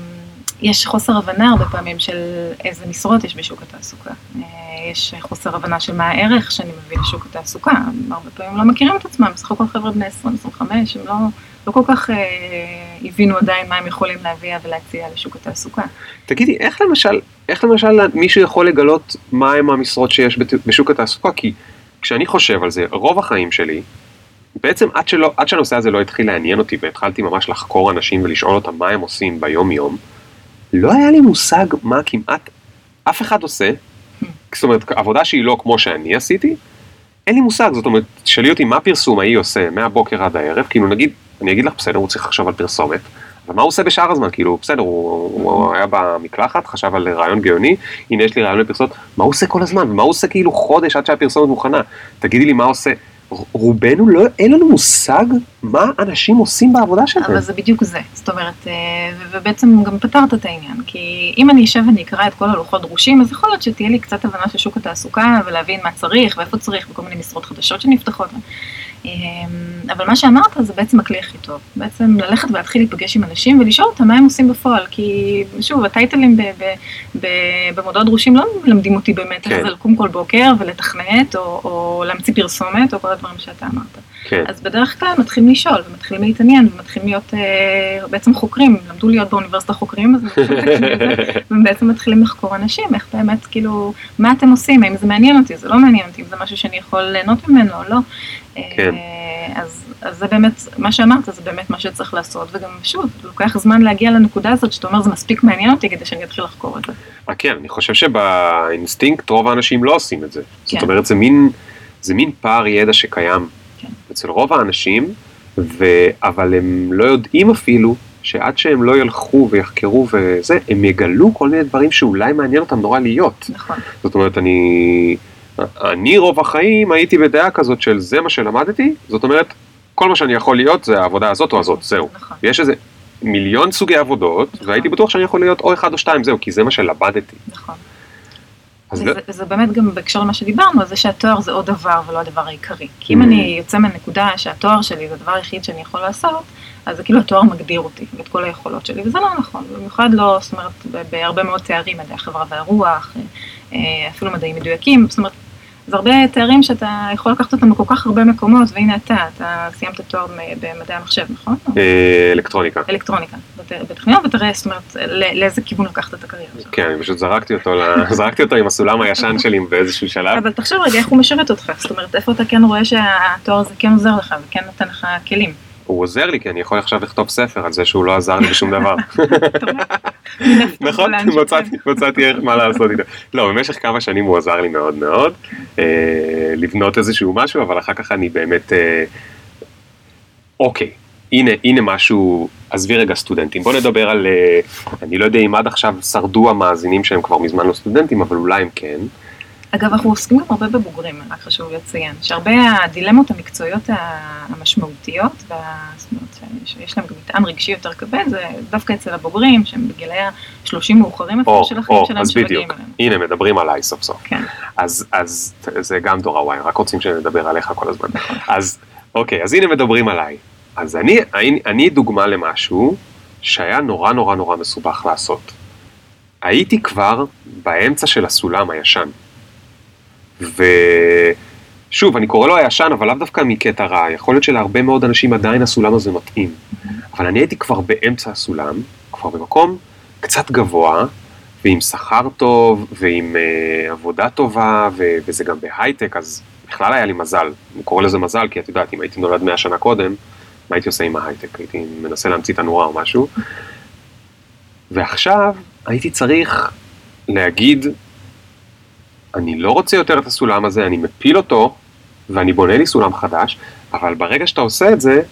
יש חוסר הבנה הרבה פעמים של איזה משרות יש בשוק התעסוקה. אה, יש חוסר הבנה של מה הערך שאני מביא לשוק התעסוקה. הרבה פעמים לא מכירים את עצמם, בסך הכל חבר'ה בני 20-25, הם לא, לא כל כך אה, הבינו עדיין מה הם יכולים להביא ולהציע לשוק התעסוקה. תגידי, איך למשל, איך למשל מישהו יכול לגלות מהם המשרות שיש בשוק התעסוקה? כי כשאני חושב על זה, רוב החיים שלי, בעצם עד, שלא, עד שהנושא הזה לא התחיל לעניין אותי והתחלתי ממש לחקור אנשים ולשאול אותם מה הם עושים ביום יום, לא היה לי מושג מה כמעט אף אחד עושה, זאת אומרת, עבודה שהיא לא כמו שאני עשיתי, אין לי מושג, זאת אומרת, תשאלי אותי מה פרסומאי עושה מהבוקר עד הערב, כאילו נגיד, אני אגיד לך בסדר, הוא צריך לחשוב על פרסומת, אבל מה הוא עושה בשאר הזמן? כאילו, בסדר, הוא, הוא היה במקלחת, חשב על רעיון גאוני, הנה יש לי רעיון לפרסומת, מה הוא עושה כל הזמן? ומה הוא עושה כאילו חודש עד שהפרסומת מוכנה? תגידי לי מה עושה. רובנו לא, אין לנו מושג מה אנשים עושים בעבודה שלהם. אבל זה בדיוק זה. זאת אומרת, אה, ובעצם גם פתרת את העניין. כי אם אני אשב ואני אקרא את כל הלוחות דרושים, אז יכול להיות שתהיה לי קצת הבנה של שוק התעסוקה, ולהבין מה צריך ואיפה צריך, וכל מיני משרות חדשות שנפתחות. אה, אבל מה שאמרת זה בעצם הכלי הכי טוב. בעצם ללכת ולהתחיל להיפגש עם אנשים ולשאול אותם מה הם עושים בפועל. כי שוב, הטייטלים במודעות דרושים לא מלמדים אותי באמת כן. לקום כל בוקר ולתכנת, או, או להמציא פרסומת, או כל הדברים שאתה אמרת. כן, אז בדרך כלל מתחילים לשאול, ומתחילים להתעניין, ומתחילים להיות אה, בעצם חוקרים, למדו להיות באוניברסיטה חוקרים, אז הם בעצם מתחילים לחקור אנשים, איך באמת, כאילו, מה אתם עולים, האם זה מעניין אותי, זה לא מעניין אותי, אם זה משהו שאני יכול ליהנות ממנו או לא. כן. אה, אז, אז זה באמת, מה שאמרת, זה באמת מה שצריך לעשות, וגם שוב, לוקח זמן להגיע לנקודה הזאת, שאתה אומר, זה מספיק מעניין אותי כדי שאני אתחיל לחקור את זה. כן, אני חושב שבאינסטינקט רוב האנשים לא עושים את זה. זאת כן. אומרת, זה מין, זה מין פער ידע שקיים כן. אצל רוב האנשים, ו... אבל הם לא יודעים אפילו שעד שהם לא ילכו ויחקרו וזה, הם יגלו כל מיני דברים שאולי מעניין אותם נורא להיות. נכון, זאת אומרת, אני, אני רוב החיים הייתי בדעה כזאת של זה מה שלמדתי, זאת אומרת, כל מה שאני יכול להיות זה העבודה הזאת או הזאת, זהו. נכון. ויש איזה מיליון סוגי עבודות, והייתי בטוח שאני יכול להיות או אחד או שתיים, זהו, כי זה מה שלמדתי. נכון. זה, לא, זה באמת גם בהקשר למה שדיברנו, על זה שהתואר זה עוד דבר ולא הדבר העיקרי. כי אם Mm. אני יוצא מהנקודה שהתואר שלי זה הדבר היחיד שאני יכול לעשות, אז זה כאילו התואר מגדיר אותי ואת כל היכולות שלי, וזה לא נכון, במיוחד לא, זאת אומרת, בהרבה מאוד תארים, מדעי החברה והרוח, אה, אפילו מדעים מדויקים, זאת אומרת, זה הרבה תארים שאתה יכול לקחת אותם בכל כך הרבה מקומות, והנה אתה, אתה סיימת תואר במדעי המחשב, נכון? אה, אלקטרוניקה. אלקטרוניקה, בטכניון, ותראה, זאת אומרת, לאיזה כיוון לקחת את הקריירה שלך. כן, אני פשוט זרקתי אותו, זרקתי אותו עם הסולם הישן שלי באיזשהו שלב. אבל תחשוב רגע איך הוא משרת אותך, זאת אומרת, איפה אתה כן רואה שהתואר הזה כן עוזר לך וכן נותן לך כלים. הוא עוזר לי, כי אני יכול עכשיו לכתוב ספר על זה שהוא לא עזר לי בשום דבר. נכון, מצאתי איך מה לעשות איתו. לא, במשך כמה שנים הוא עזר לי מאוד מאוד אה, לבנות איזשהו משהו, אבל אחר כך אני באמת, אה, אוקיי, הנה, הנה משהו, עזבי רגע סטודנטים, בוא נדבר על, אה, אני לא יודע אם עד עכשיו שרדו המאזינים שהם כבר מזמן לא סטודנטים, אבל אולי הם כן. אגב, אנחנו עוסקים גם הרבה בבוגרים, רק חשוב לציין, שהרבה הדילמות המקצועיות המשמעותיות, זאת אומרת, שיש להם גם מטען רגשי יותר כבד, זה דווקא אצל הבוגרים, שהם בגילאי ה-30 מאוחרים אפילו של החיים שלהם, שמגיעים אליהם. הנה, מדברים עליי סוף סוף. כן. אז, אז זה גם דור הוואי, רק רוצים שנדבר עליך כל הזמן. אז אוקיי, אז הנה מדברים עליי. אז אני, אני, אני דוגמה למשהו שהיה נורא נורא נורא מסובך לעשות. הייתי כבר באמצע של הסולם הישן. ושוב, אני קורא לו הישן, אבל לאו דווקא מקטע רע, יכול להיות שלהרבה מאוד אנשים עדיין הסולם הזה מתאים. אבל אני הייתי כבר באמצע הסולם, כבר במקום קצת גבוה, ועם שכר טוב, ועם uh, עבודה טובה, ו- וזה גם בהייטק, אז בכלל היה לי מזל. אני קורא לזה מזל, כי את יודעת, אם הייתי נולד 100 שנה קודם, מה הייתי עושה עם ההייטק? הייתי מנסה להמציא את הנורה או משהו. ועכשיו הייתי צריך להגיד אני לא רוצה יותר את הסולם הזה, אני מפיל אותו, ואני בונה לי סולם חדש, אבל ברגע שאתה עושה את זה,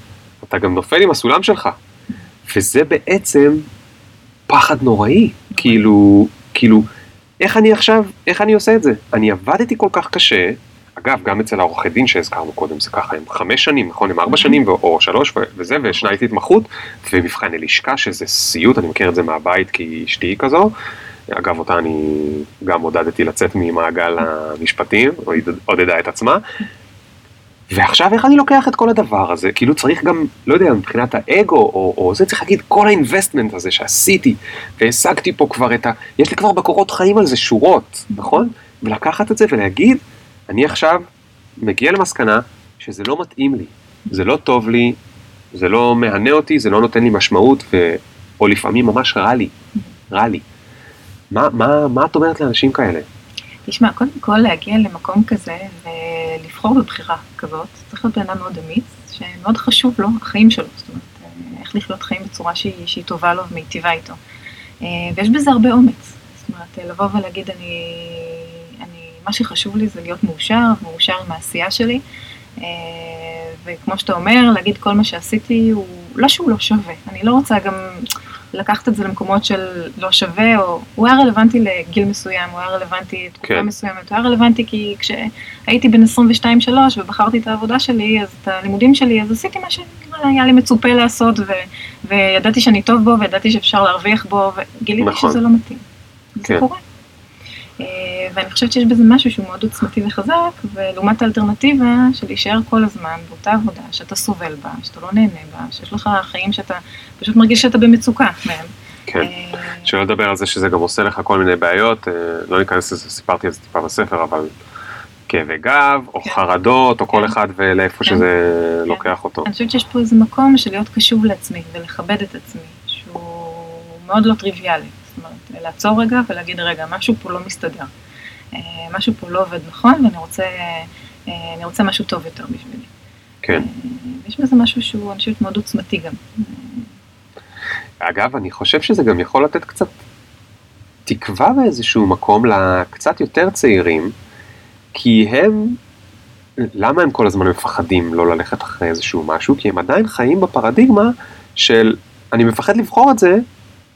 אתה גם נופל עם הסולם שלך. וזה בעצם פחד נוראי, כאילו, כאילו, איך אני עכשיו, איך אני עושה את זה? אני עבדתי כל כך קשה, אגב, גם אצל העורכי דין שהזכרנו קודם, זה ככה, הם חמש שנים, נכון? הם ארבע שנים או שלוש וזה, ושנייתי התמחות, ומבחני לשכה, שזה סיוט, אני מכיר את זה מהבית כי אשתי היא כזו. אגב, אותה אני גם עודדתי לצאת ממעגל המשפטים, עודדה את עצמה. ועכשיו איך אני לוקח את כל הדבר הזה? כאילו צריך גם, לא יודע, מבחינת האגו, או, או זה צריך להגיד, כל האינבסטמנט הזה שעשיתי, והשגתי פה כבר את ה... יש לי כבר בקורות חיים על זה שורות, נכון? ולקחת את זה ולהגיד, אני עכשיו מגיע למסקנה שזה לא מתאים לי, זה לא טוב לי, זה לא מהנה אותי, זה לא נותן לי משמעות, ו... או לפעמים ממש רע לי, רע לי. מה, מה, מה את אומרת לאנשים כאלה? תשמע, קודם כל להגיע למקום כזה ולבחור בבחירה כזאת, צריך להיות בן אדם מאוד אמיץ, שמאוד חשוב לו החיים שלו, זאת אומרת, איך לחיות חיים בצורה שהיא, שהיא טובה לו ומיטיבה איתו. אה, ויש בזה הרבה אומץ, זאת אומרת, לבוא ולהגיד, אני, אני, מה שחשוב לי זה להיות מאושר, מאושר עם העשייה שלי, אה, וכמו שאתה אומר, להגיד כל מה שעשיתי הוא, לא שהוא לא שווה, אני לא רוצה גם... לקחת את זה למקומות של לא שווה, או הוא היה רלוונטי לגיל מסוים, הוא היה רלוונטי לתקופה כן. מסוימת, הוא היה רלוונטי כי כשהייתי בן 22-3 ובחרתי את העבודה שלי, אז את הלימודים שלי, אז עשיתי מה שהיה לי מצופה לעשות, ו, וידעתי שאני טוב בו, וידעתי שאפשר להרוויח בו, וגיליתי נכון. שזה לא מתאים. כן. זה קורה. ואני חושבת שיש בזה משהו שהוא מאוד עוצמתי וחזק, ולעומת האלטרנטיבה של להישאר כל הזמן באותה עבודה שאתה סובל בה, שאתה לא נהנה בה, שיש לך חיים שאתה פשוט מרגיש שאתה במצוקה מהם. כן, אה, שלא לדבר על זה שזה גם עושה לך כל מיני בעיות, אה, לא ניכנס לזה, סיפרתי על זה טיפה בספר, אבל כאבי גב, או כן. חרדות, או כל כן. אחד ולאיפה כן. שזה לוקח אותו. אני חושבת שיש פה איזה מקום של להיות קשוב לעצמי ולכבד את עצמי, שהוא מאוד לא טריוויאלי. זאת אומרת, לעצור רגע ולהגיד, רגע, משהו פה לא מסתדר. אה, משהו פה לא עובד נכון, ואני רוצה, אני רוצה משהו טוב יותר בשבילי. כן. יש בזה משהו שהוא, אני חושבת, מאוד עוצמתי גם. אגב, אני חושב שזה גם יכול לתת קצת תקווה באיזשהו מקום לקצת יותר צעירים, כי הם, למה הם כל הזמן מפחדים לא ללכת אחרי איזשהו משהו? כי הם עדיין חיים בפרדיגמה של אני מפחד לבחור את זה,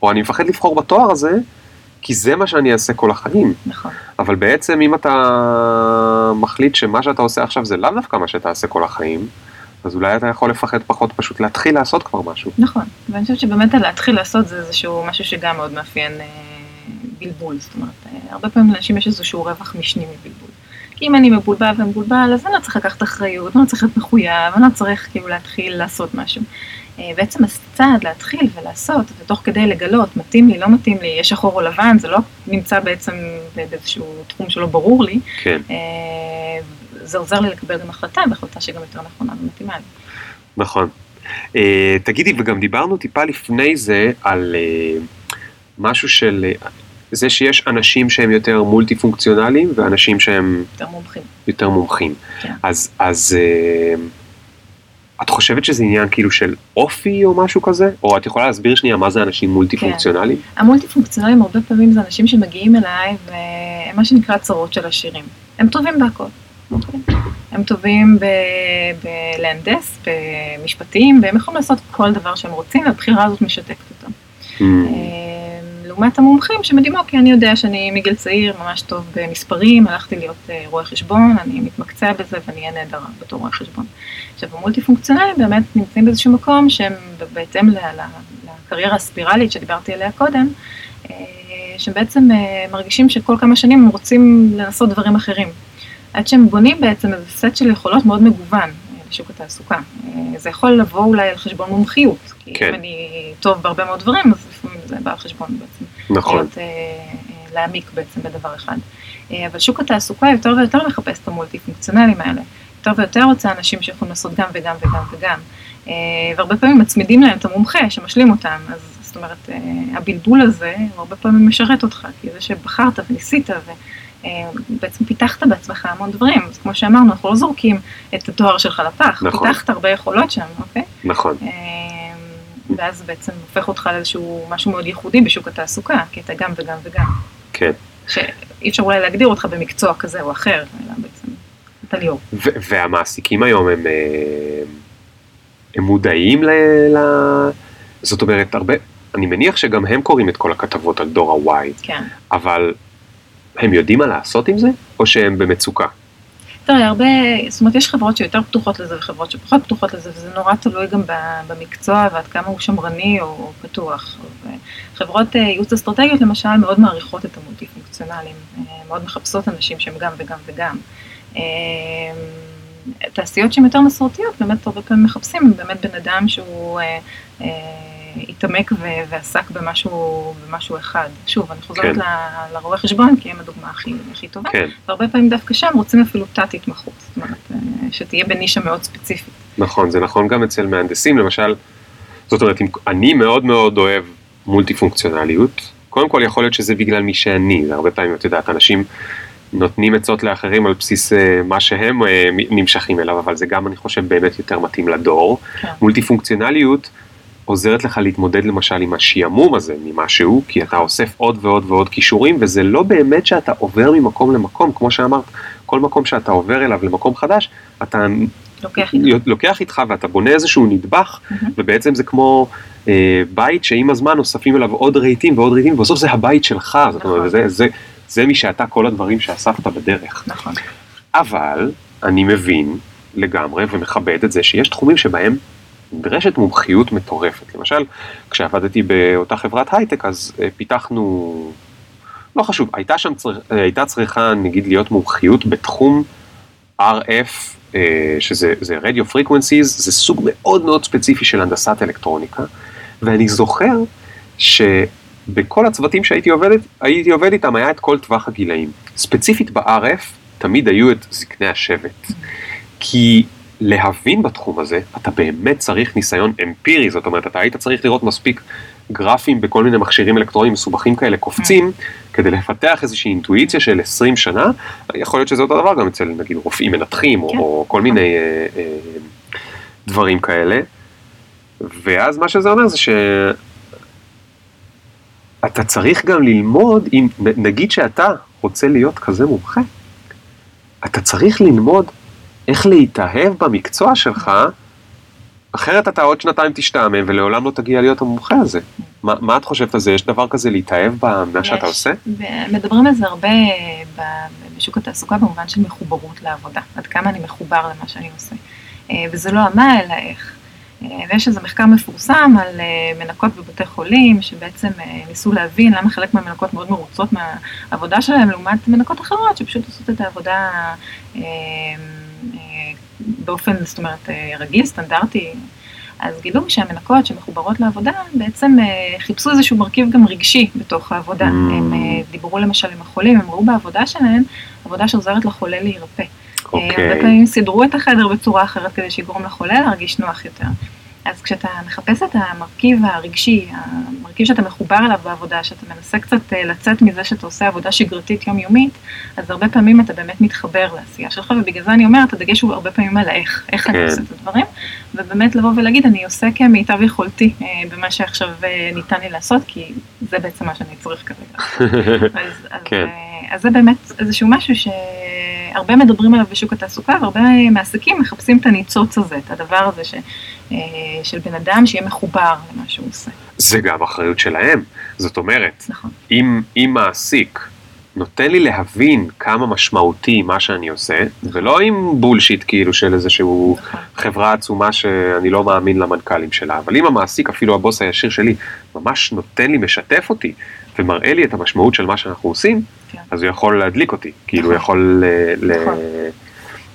או אני מפחד לבחור בתואר הזה, כי זה מה שאני אעשה כל החיים. נכון. אבל בעצם אם אתה מחליט שמה שאתה עושה עכשיו זה לאו דווקא מה שתעשה כל החיים, אז אולי אתה יכול לפחד פחות פשוט להתחיל לעשות כבר משהו. נכון, ואני חושבת שבאמת להתחיל לעשות זה איזשהו משהו שגם מאוד מאפיין אה, בלבול, זאת אומרת, אה, הרבה פעמים לאנשים יש איזשהו רווח משני מבלבול. כי אם אני מבולבל ומבולבל, אז אני לא צריך לקחת אחריות, אני לא צריך להיות מחויב, אני לא צריך כאילו להתחיל לעשות משהו. אה, בעצם הצעד להתחיל ולעשות, ותוך כדי לגלות, מתאים לי, לא מתאים לי, יש שחור או לבן, זה לא נמצא בעצם באיזשהו תחום שלא ברור לי. כן. זה עוזר לי לקבל גם החלטה, והחלטה שגם יותר נכונה ומתאימה לי. נכון. Uh, תגידי, וגם דיברנו טיפה לפני זה על משהו של זה שיש אנשים שהם יותר מולטי פונקציונליים ואנשים שהם יותר מומחים. יותר מומחים. כן. אז, אז את חושבת שזה עניין כאילו של אופי או משהו כזה? או את יכולה להסביר שנייה מה זה אנשים מולטי פונקציונליים? כן. המולטי פונקציונליים הרבה פעמים זה אנשים שמגיעים אליי והם מה שנקרא צרות של עשירים. הם טובים בהכל. אוקיי? הם טובים בלהנדס, במשפטים, והם יכולים לעשות כל דבר שהם רוצים, והבחירה הזאת משתקת אותם. Mm. לעומת המומחים שמדהים, אוקיי, אני יודע שאני מגיל צעיר ממש טוב במספרים, הלכתי להיות אה, רואה חשבון, אני מתמקצע בזה ואני אהיה נהדר בתור רואה חשבון. עכשיו, המולטי פונקציונליים באמת נמצאים באיזשהו מקום שהם בהתאם לקריירה הספירלית שדיברתי עליה קודם, אה, שבעצם אה, מרגישים שכל כמה שנים הם רוצים לנסות דברים אחרים. עד שהם בונים בעצם איזה סט של יכולות מאוד מגוון לשוק התעסוקה. זה יכול לבוא אולי על חשבון מומחיות, כי כן. אם אני טוב בהרבה מאוד דברים, אז לפעמים זה בא על חשבון בעצם. נכון. להיות, אה, אה, להעמיק בעצם בדבר אחד. אה, אבל שוק התעסוקה יותר ויותר מחפש את המולטי פונקציונליים האלה. יותר ויותר רוצה אנשים שיכולים לעשות גם וגם וגם וגם. והרבה פעמים מצמידים להם את המומחה שמשלים אותם, אז זאת אומרת, הבלבול הזה, הוא הרבה פעמים משרת אותך, כי זה שבחרת וניסית ובעצם פיתחת בעצמך המון דברים, אז כמו שאמרנו, אנחנו לא זורקים את התואר שלך לפח, נכון. פיתחת הרבה יכולות שם, אוקיי? נכון. ואז בעצם הופך אותך לאיזשהו משהו מאוד ייחודי בשוק התעסוקה, כי אתה גם וגם וגם. כן. שאי אפשר אולי להגדיר אותך במקצוע כזה או אחר, אלא בעצם אתה ליאור. והמעסיקים היום הם, אה, הם מודעים ל... ל... זאת אומרת, הרבה, אני מניח שגם הם קוראים את כל הכתבות על דור ה-Y. כן. אבל הם יודעים מה לעשות עם זה, או שהם במצוקה? תראה, הרבה, זאת אומרת, יש חברות שיותר פתוחות לזה וחברות שפחות פתוחות לזה, וזה נורא תלוי גם במקצוע ועד כמה הוא שמרני או פתוח. חברות אה, ייעוץ אסטרטגיות למשל מאוד מעריכות את המולטי פונקציונליים, אה, מאוד מחפשות אנשים שהם גם וגם וגם. אה, תעשיות שהן יותר מסורתיות, באמת הרבה פעמים מחפשים באמת בן אדם שהוא התעמק ועסק במשהו, במשהו אחד. שוב, אני חוזרת כן. לרואה חשבון, כי הם הדוגמה הכי, הכי טובה. כן. והרבה פעמים דווקא שם רוצים אפילו תת-התמחות, זאת אומרת, אה, שתהיה בנישה מאוד ספציפית. נכון, זה נכון גם אצל מהנדסים, למשל, זאת אומרת, אני מאוד מאוד אוהב מולטי פונקציונליות. קודם כל, יכול להיות שזה בגלל מי שאני, זה הרבה פעמים, את יודעת, אנשים נותנים עצות לאחרים על בסיס אה, מה שהם אה, נמשכים אליו, אבל זה גם, אני חושב, באמת יותר מתאים לדור. כן. מולטי פונקציונליות, עוזרת לך להתמודד למשל עם השעמום הזה ממשהו, כי אתה אוסף עוד ועוד ועוד כישורים, וזה לא באמת שאתה עובר ממקום למקום, כמו שאמרת, כל מקום שאתה עובר אליו למקום חדש, אתה לוקח איתך, לוקח איתך ואתה בונה איזשהו נדבך, mm-hmm. ובעצם זה כמו אה, בית שעם הזמן נוספים אליו עוד רהיטים ועוד רהיטים, ובסוף זה הבית שלך, זאת אומרת, נכון. זה, זה, זה מי שאתה, כל הדברים שאספת בדרך. נכון. אבל אני מבין לגמרי ומכבד את זה שיש תחומים שבהם נדרשת מומחיות מטורפת. למשל, כשעבדתי באותה חברת הייטק, אז uh, פיתחנו, לא חשוב, הייתה שם, צר... הייתה צריכה נגיד להיות מומחיות בתחום RF, אה, שזה radio frequencies, זה סוג מאוד מאוד ספציפי של הנדסת אלקטרוניקה, ואני זוכר שבכל הצוותים שהייתי עובד, הייתי עובד איתם היה את כל טווח הגילאים. ספציפית ב-RF, תמיד היו את זקני השבט. כי להבין בתחום הזה, אתה באמת צריך ניסיון אמפירי, זאת אומרת, אתה היית צריך לראות מספיק גרפים בכל מיני מכשירים אלקטרוניים מסובכים כאלה קופצים, mm. כדי לפתח איזושהי אינטואיציה של 20 שנה, יכול להיות שזה אותו דבר גם אצל נגיד רופאים מנתחים, או, כן. או כל מיני אה, אה, דברים כאלה, ואז מה שזה אומר זה שאתה צריך גם ללמוד, אם נגיד שאתה רוצה להיות כזה מומחה, אתה צריך ללמוד איך להתאהב במקצוע שלך, אחרת אתה עוד שנתיים תשתעמם ולעולם לא תגיע להיות המומחה הזה. מה, מה את חושבת על זה? יש דבר כזה להתאהב במה שאתה עושה? מדברים על זה הרבה בשוק התעסוקה במובן של מחוברות לעבודה, עד כמה אני מחובר למה שאני עושה. אה, וזה לא המה אלא איך. אה, ויש איזה מחקר מפורסם על אה, מנקות בבתי חולים, שבעצם ניסו להבין למה חלק מהמנקות מאוד מרוצות מהעבודה שלהם, לעומת מנקות אחרות שפשוט עושות את העבודה באופן, זאת אומרת, אה, רגיל, סטנדרטי, אז גילו שהמנקות שמחוברות לעבודה בעצם אה, חיפשו איזשהו מרכיב גם רגשי בתוך העבודה. Mm. הם אה, דיברו למשל עם החולים, הם ראו בעבודה שלהם עבודה שעוזרת לחולה להירפא. Okay. אוקיי. הרבה פעמים סידרו את החדר בצורה אחרת כדי שיגרום לחולה להרגיש נוח יותר. אז כשאתה מחפש את המרכיב הרגשי, המרכיב שאתה מחובר אליו בעבודה, שאתה מנסה קצת אה, לצאת מזה שאתה עושה עבודה שגרתית יומיומית, אז הרבה פעמים אתה באמת מתחבר לעשייה שלך, ובגלל זה אני אומרת, הדגש הוא הרבה פעמים על האיך, איך כן. אני עושה את הדברים, ובאמת לבוא ולהגיד, אני עושה כמיטב יכולתי אה, במה שעכשיו אה, ניתן לי לעשות, כי זה בעצם מה שאני צריך כרגע. אז, אז, כן. אז זה באמת איזשהו משהו שהרבה מדברים עליו בשוק התעסוקה, והרבה מעסיקים מחפשים את הניצוץ הזה, את הדבר הזה ש... אה, של בן אדם שיהיה מחובר למה שהוא עושה. זה גם אחריות שלהם. זאת אומרת, נכון. אם, אם מעסיק נותן לי להבין כמה משמעותי מה שאני עושה, ולא עם בולשיט כאילו של איזשהו נכון. חברה עצומה שאני לא מאמין למנכ"לים שלה, אבל אם המעסיק, אפילו הבוס הישיר שלי, ממש נותן לי, משתף אותי, ומראה לי את המשמעות של מה שאנחנו עושים, כן. אז הוא יכול להדליק אותי, כאילו, נכון. הוא יכול נכון. ל...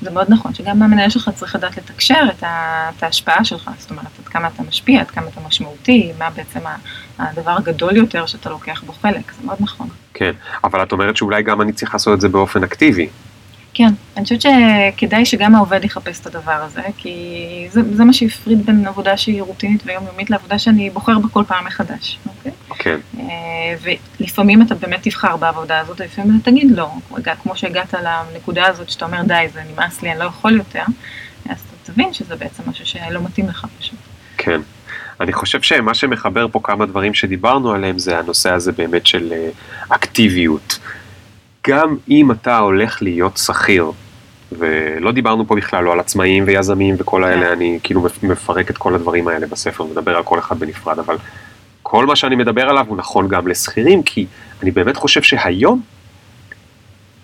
זה מאוד נכון, שגם המנהל שלך צריך לדעת לתקשר את, ה, את ההשפעה שלך, זאת אומרת, עד כמה אתה משפיע, עד כמה אתה משמעותי, מה בעצם הדבר הגדול יותר שאתה לוקח בו חלק, זה מאוד נכון. כן, אבל את אומרת שאולי גם אני צריך לעשות את זה באופן אקטיבי. כן, אני חושבת שכדאי שגם העובד יחפש את הדבר הזה, כי זה, זה מה שהפריד בין עבודה שהיא רוטינית ויומיומית לעבודה שאני בוחר בה כל פעם מחדש, אוקיי? כן. ולפעמים אתה באמת תבחר בעבודה הזאת, ולפעמים אתה תגיד לא, כמו שהגעת לנקודה הזאת שאתה אומר די, זה נמאס לי, אני לא יכול יותר, אז אתה תבין שזה בעצם משהו שלא מתאים לך פשוט. כן. אני חושב שמה שמחבר פה כמה דברים שדיברנו עליהם זה הנושא הזה באמת של אה, אקטיביות. גם אם אתה הולך להיות שכיר, ולא דיברנו פה בכלל לא על עצמאים ויזמים וכל האלה, כן. אני כאילו מפרק את כל הדברים האלה בספר, מדבר על כל אחד בנפרד, אבל כל מה שאני מדבר עליו הוא נכון גם לשכירים, כי אני באמת חושב שהיום,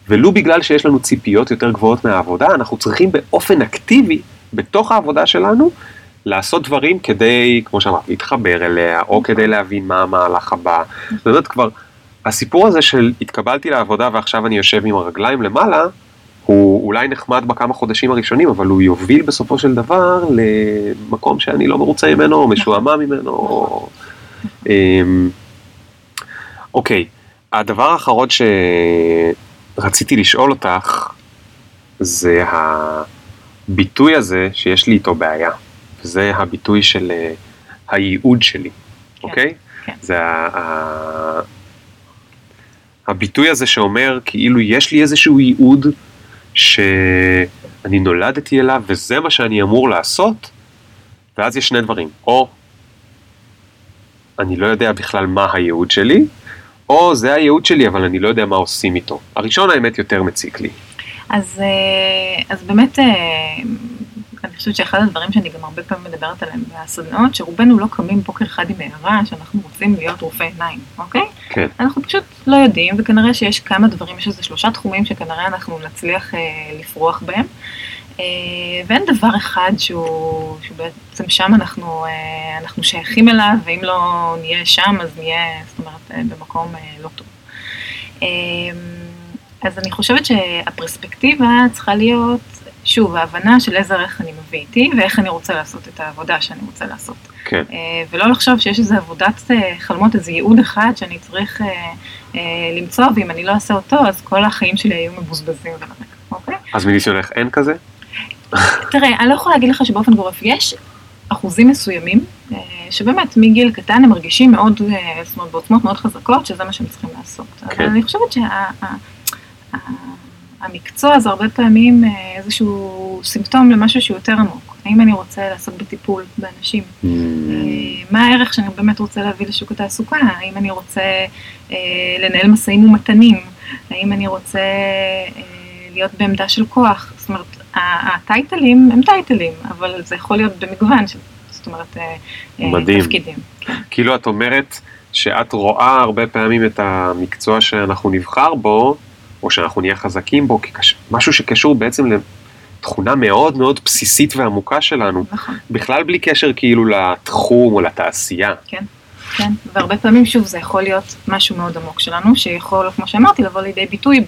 ולו בגלל שיש לנו ציפיות יותר גבוהות מהעבודה, אנחנו צריכים באופן אקטיבי, בתוך העבודה שלנו, לעשות דברים כדי, כמו שאמרת, להתחבר אליה, או נכון. כדי להבין מה המהלך הבא. זאת אומרת, כבר, הסיפור הזה של התקבלתי לעבודה ועכשיו אני יושב עם הרגליים למעלה, הוא אולי נחמד בכמה חודשים הראשונים, אבל הוא יוביל בסופו של דבר למקום שאני לא מרוצה ממנו, או משועמם ממנו. אמ, אוקיי, הדבר האחרון שרציתי לשאול אותך, זה הביטוי הזה שיש לי איתו בעיה. זה הביטוי של אה, הייעוד שלי, כן, אוקיי? כן. זה ה... הביטוי הזה שאומר כאילו יש לי איזשהו ייעוד שאני נולדתי אליו וזה מה שאני אמור לעשות, ואז יש שני דברים, או אני לא יודע בכלל מה הייעוד שלי, או זה הייעוד שלי אבל אני לא יודע מה עושים איתו. הראשון האמת יותר מציק לי. אז, אה, אז באמת אה, אני חושבת שאחד הדברים שאני גם הרבה פעמים מדברת עליהם בסדנאות, שרובנו לא קמים בוקר אחד עם הערה שאנחנו רוצים להיות רופא עיניים, אוקיי? כן. אנחנו פשוט לא יודעים, וכנראה שיש כמה דברים, יש איזה שלושה תחומים שכנראה אנחנו נצליח אה, לפרוח בהם. אה, ואין דבר אחד שהוא, שבעצם שם אנחנו, אה, אנחנו שייכים אליו, ואם לא נהיה שם אז נהיה, זאת אומרת, אה, במקום אה, לא טוב. אה, אז אני חושבת שהפרספקטיבה צריכה להיות שוב, ההבנה של איזה ערך אני מביא איתי ואיך אני רוצה לעשות את העבודה שאני רוצה לעשות. כן. אה, ולא לחשוב שיש איזה עבודת אה, חלומות, איזה ייעוד אחד שאני צריך אה, למצוא, ואם אני לא אעשה אותו, אז כל החיים שלי היו מבוזבזים ולרק, אוקיי? אז מניסיונך אין כזה? תראה, אני לא יכולה להגיד לך שבאופן גורף יש אחוזים מסוימים, שבאמת מגיל קטן הם מרגישים מאוד, זאת אומרת, בעוצמות מאוד חזקות, שזה מה שהם צריכים לעשות. כן. אבל אני חושבת שה... המקצוע זה הרבה פעמים אה, איזשהו סימפטום למשהו שהוא יותר עמוק. האם אני רוצה לעסוק בטיפול באנשים? Mm. אה, מה הערך שאני באמת רוצה להביא לשוק התעסוקה? האם אני רוצה אה, לנהל משאים ומתנים? האם אני רוצה להיות בעמדה של כוח? זאת אומרת, הטייטלים הם טייטלים, אבל זה יכול להיות במגוון של, זאת אומרת, מדהים. תפקידים. כאילו את אומרת שאת רואה הרבה פעמים את המקצוע שאנחנו נבחר בו, או שאנחנו נהיה חזקים בו, משהו שקשור בעצם לתכונה מאוד מאוד בסיסית ועמוקה שלנו, נכון. בכלל בלי קשר כאילו לתחום או לתעשייה. כן, כן, והרבה פעמים שוב זה יכול להיות משהו מאוד עמוק שלנו, שיכול, כמו שאמרתי, לבוא לידי ביטוי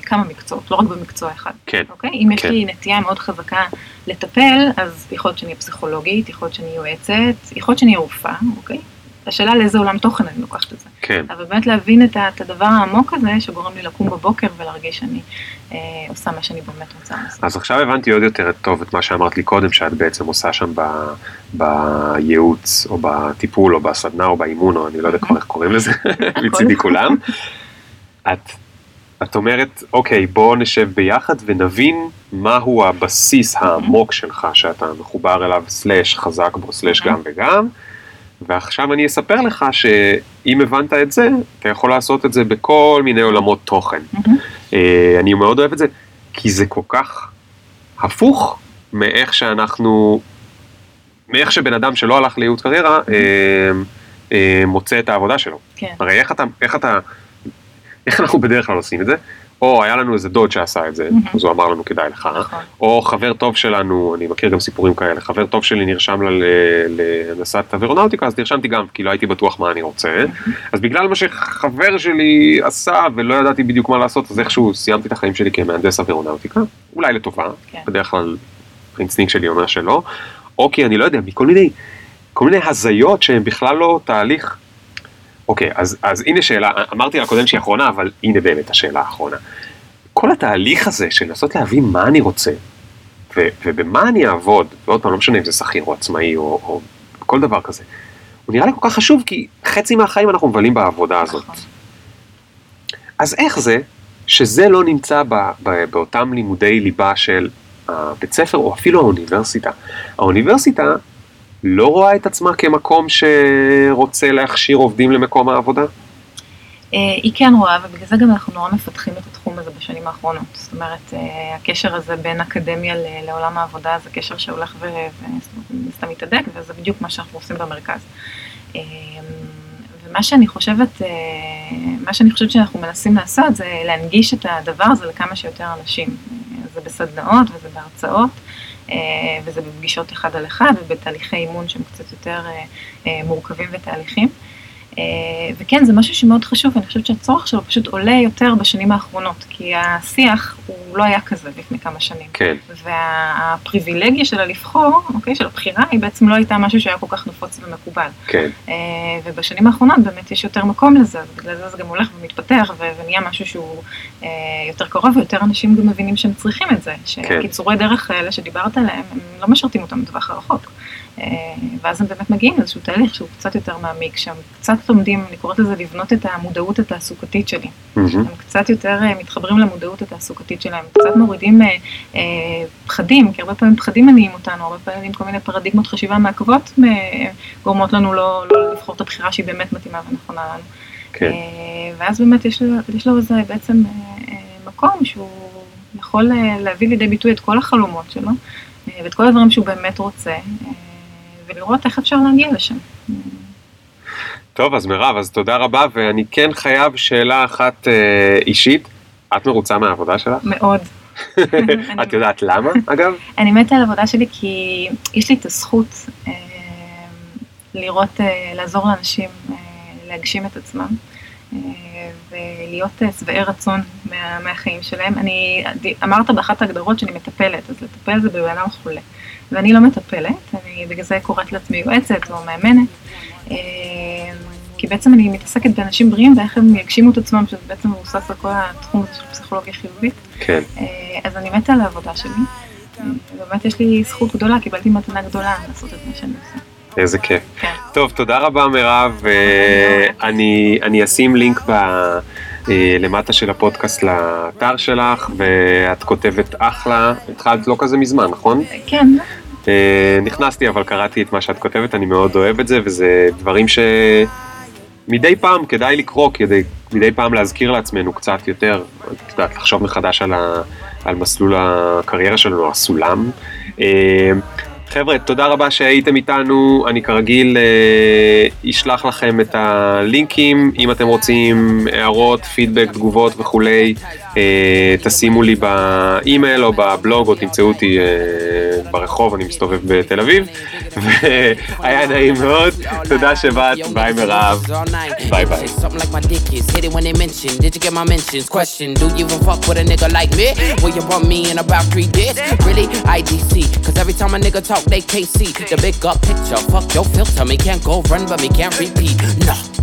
בכמה מקצועות, לא רק במקצוע אחד. כן. אוקיי? אם כן. יש לי נטייה מאוד חזקה לטפל, אז יכול להיות שאני פסיכולוגית, יכול להיות שאני יועצת, יכול להיות שאני רופאה, אוקיי? השאלה לאיזה עולם תוכן אני לוקחת את זה. כן. אבל באמת להבין את, הדבר העמוק הזה, שגורם לי לקום בבוקר ולהרגיש שאני אה, עושה מה שאני באמת רוצה לעשות. אז עכשיו הבנתי עוד יותר טוב את מה שאמרת לי קודם, שאת בעצם עושה שם ב, בייעוץ, או בטיפול, או בסדנה, או באימון, או אני לא יודע כבר איך קוראים לזה, מצידי כולם. את, את אומרת, אוקיי, בואו נשב ביחד ונבין מהו הבסיס העמוק שלך, שאתה מחובר אליו, סלאש חזק בו, סלאש גם וגם. ועכשיו אני אספר לך שאם הבנת את זה, אתה יכול לעשות את זה בכל מיני עולמות תוכן. מהמם. אה, אני מאוד אוהב את זה, כי זה כל כך הפוך מאיך שאנחנו, מאיך שבן אדם שלא הלך לייעוץ קריירה, אה, אה, מוצא את העבודה שלו. כן. הרי איך אתה, איך אתה, איך אנחנו בדרך כלל עושים את זה? או היה לנו איזה דוד שעשה את זה, מהמם. אז הוא אמר לנו כדאי לך, נכון. או חבר טוב שלנו, אני מכיר גם סיפורים כאלה, חבר טוב שלי נרשם ל- ל- להנדסת אווירונאוטיקה, אז נרשמתי גם, כי לא הייתי בטוח מה אני רוצה. אז בגלל מה שחבר שלי עשה ולא ידעתי בדיוק מה לעשות, אז איכשהו סיימתי את החיים שלי כמהנדס אווירונאוטיקה, אולי לטובה, כן. בדרך כלל האינסטינקט שלי אומר שלא, או כי אני לא יודע, מכל מיני, כל מיני הזיות שהן בכלל לא תהליך. אוקיי, אז, אז הנה שאלה, אמרתי על הקודם שהיא אחרונה, אבל הנה באמת השאלה האחרונה. כל התהליך הזה של לנסות להבין מה אני רוצה, ו- ובמה אני אעבוד, ועוד פעם, לא משנה אם זה שכיר או עצמאי או, או כל דבר כזה, הוא נראה לי כל כך חשוב, כי חצי מהחיים אנחנו מבלים בעבודה הזאת. נכון. אז איך זה שזה לא נמצא ב- ב- באותם לימודי ליבה של הבית ספר, או אפילו האוניברסיטה? האוניברסיטה לא רואה את עצמה כמקום שרוצה להכשיר עובדים למקום העבודה? אה, היא כן רואה, ובגלל זה גם אנחנו נורא מפתחים את התחום הזה בשנים האחרונות. זאת אומרת, אה, הקשר הזה בין אקדמיה לעולם העבודה זה קשר שהולך ומסתם מתהדק, וזה בדיוק מה שאנחנו עושים במרכז. אה, ומה שאני חושבת, מה שאני חושבת שאנחנו מנסים לעשות זה להנגיש את הדבר הזה לכמה שיותר אנשים. זה בסדנאות וזה בהרצאות. אה, וזה בפגישות אחד על אחד ובתהליכי אימון שהם קצת יותר אה, אה, מורכבים ותהליכים. אה, וכן, זה משהו שמאוד חשוב, ואני חושבת שהצורך שלו פשוט עולה יותר בשנים האחרונות, כי השיח הוא לא היה כזה לפני כמה שנים. כן, והפריבילגיה שלה לבחור, אוקיי, של הבחירה, היא בעצם לא הייתה משהו שהיה כל כך נפוץ ומקובל. כן, אה, ובשנים האחרונות באמת יש יותר מקום לזה, אז בגלל זה זה גם הולך ומתפתח, ונהיה משהו שהוא אה, יותר קרוב, ויותר אנשים גם מבינים שהם צריכים את זה, שקיצורי דרך האלה שדיברת עליהם, הם לא משרתים אותם בטווח הרחוק. אה, ואז הם באמת מגיעים לאיזשהו תהליך שהוא קצת יותר מעמיק, שהם קצת לומדים, אני קוראת לזה לבנות את המודעות התעסוקתית שלי. הם קצת יותר אה, מתחברים למודעות התעסוקתית שלהם, קצת מורידים אה, אה, פחדים, כי הרבה פעמים פחדים מניעים אותנו, הרבה פעמים כל מיני פרדיגמות חשיבה מעכבות גורמות לנו לא, לא לבחור את הבחירה שהיא באמת מתאימה ונכונה לנו. כן, אה, ואז באמת יש לו, יש לו איזה בעצם אה, מקום שהוא יכול להביא לידי ביטוי את כל החלומות שלו, ואת כל הדברים שהוא באמת רוצה, ולראות איך אפשר להגיע לשם. טוב, אז מירב, אז תודה רבה, ואני כן חייב שאלה אחת אה, אישית. את מרוצה מהעבודה שלך? מאוד. את יודעת למה, אגב? אני מתה על העבודה שלי כי יש לי את הזכות אה, לראות, אה, לעזור לאנשים אה, להגשים את עצמם אה, ולהיות אה, שבעי רצון מה, מהחיים שלהם. אני, אמרת באחת ההגדרות שאני מטפלת, אז לטפל זה בבן אדם חולה. ואני לא מטפלת, אני בגלל זה קוראת לעצמי יועצת או מאמנת. אה, כי בעצם אני מתעסקת באנשים בריאים ואיך הם יגשימו את עצמם, שזה בעצם מבוסס על כל התחום הזה של פסיכולוגיה חיובית. כן. אה, אז אני מתה על העבודה שלי. אה, באמת יש לי זכות גדולה, קיבלתי מתנה גדולה לעשות את מה שאני עושה. איזה כיף. כן. טוב, תודה רבה מירב. אה, אני, אני אשים לינק ב, אה, למטה של הפודקאסט לאתר שלך, ואת כותבת אחלה. התחלת לא כזה מזמן, נכון? כן, נכנסתי אבל קראתי את מה שאת כותבת, אני מאוד אוהב את זה, וזה דברים שמדי פעם כדאי לקרוא, כדי מדי פעם להזכיר לעצמנו קצת יותר, את יודעת, לחשוב מחדש על, ה, על מסלול הקריירה שלנו, הסולם. אה, חבר'ה, תודה רבה שהייתם איתנו, אני כרגיל אה, אשלח לכם את הלינקים, אם אתם רוצים הערות, פידבק, תגובות וכולי, אה, תשימו לי באימייל או בבלוג או תמצאו אותי אה, ברחוב, אני מסתובב בתל אביב, והיה נעים מאוד, תודה שבאת, ביי מירב, ביי ביי. Talk, they can't see the big up picture. Fuck your filter, me can't go run, but me can't repeat. No.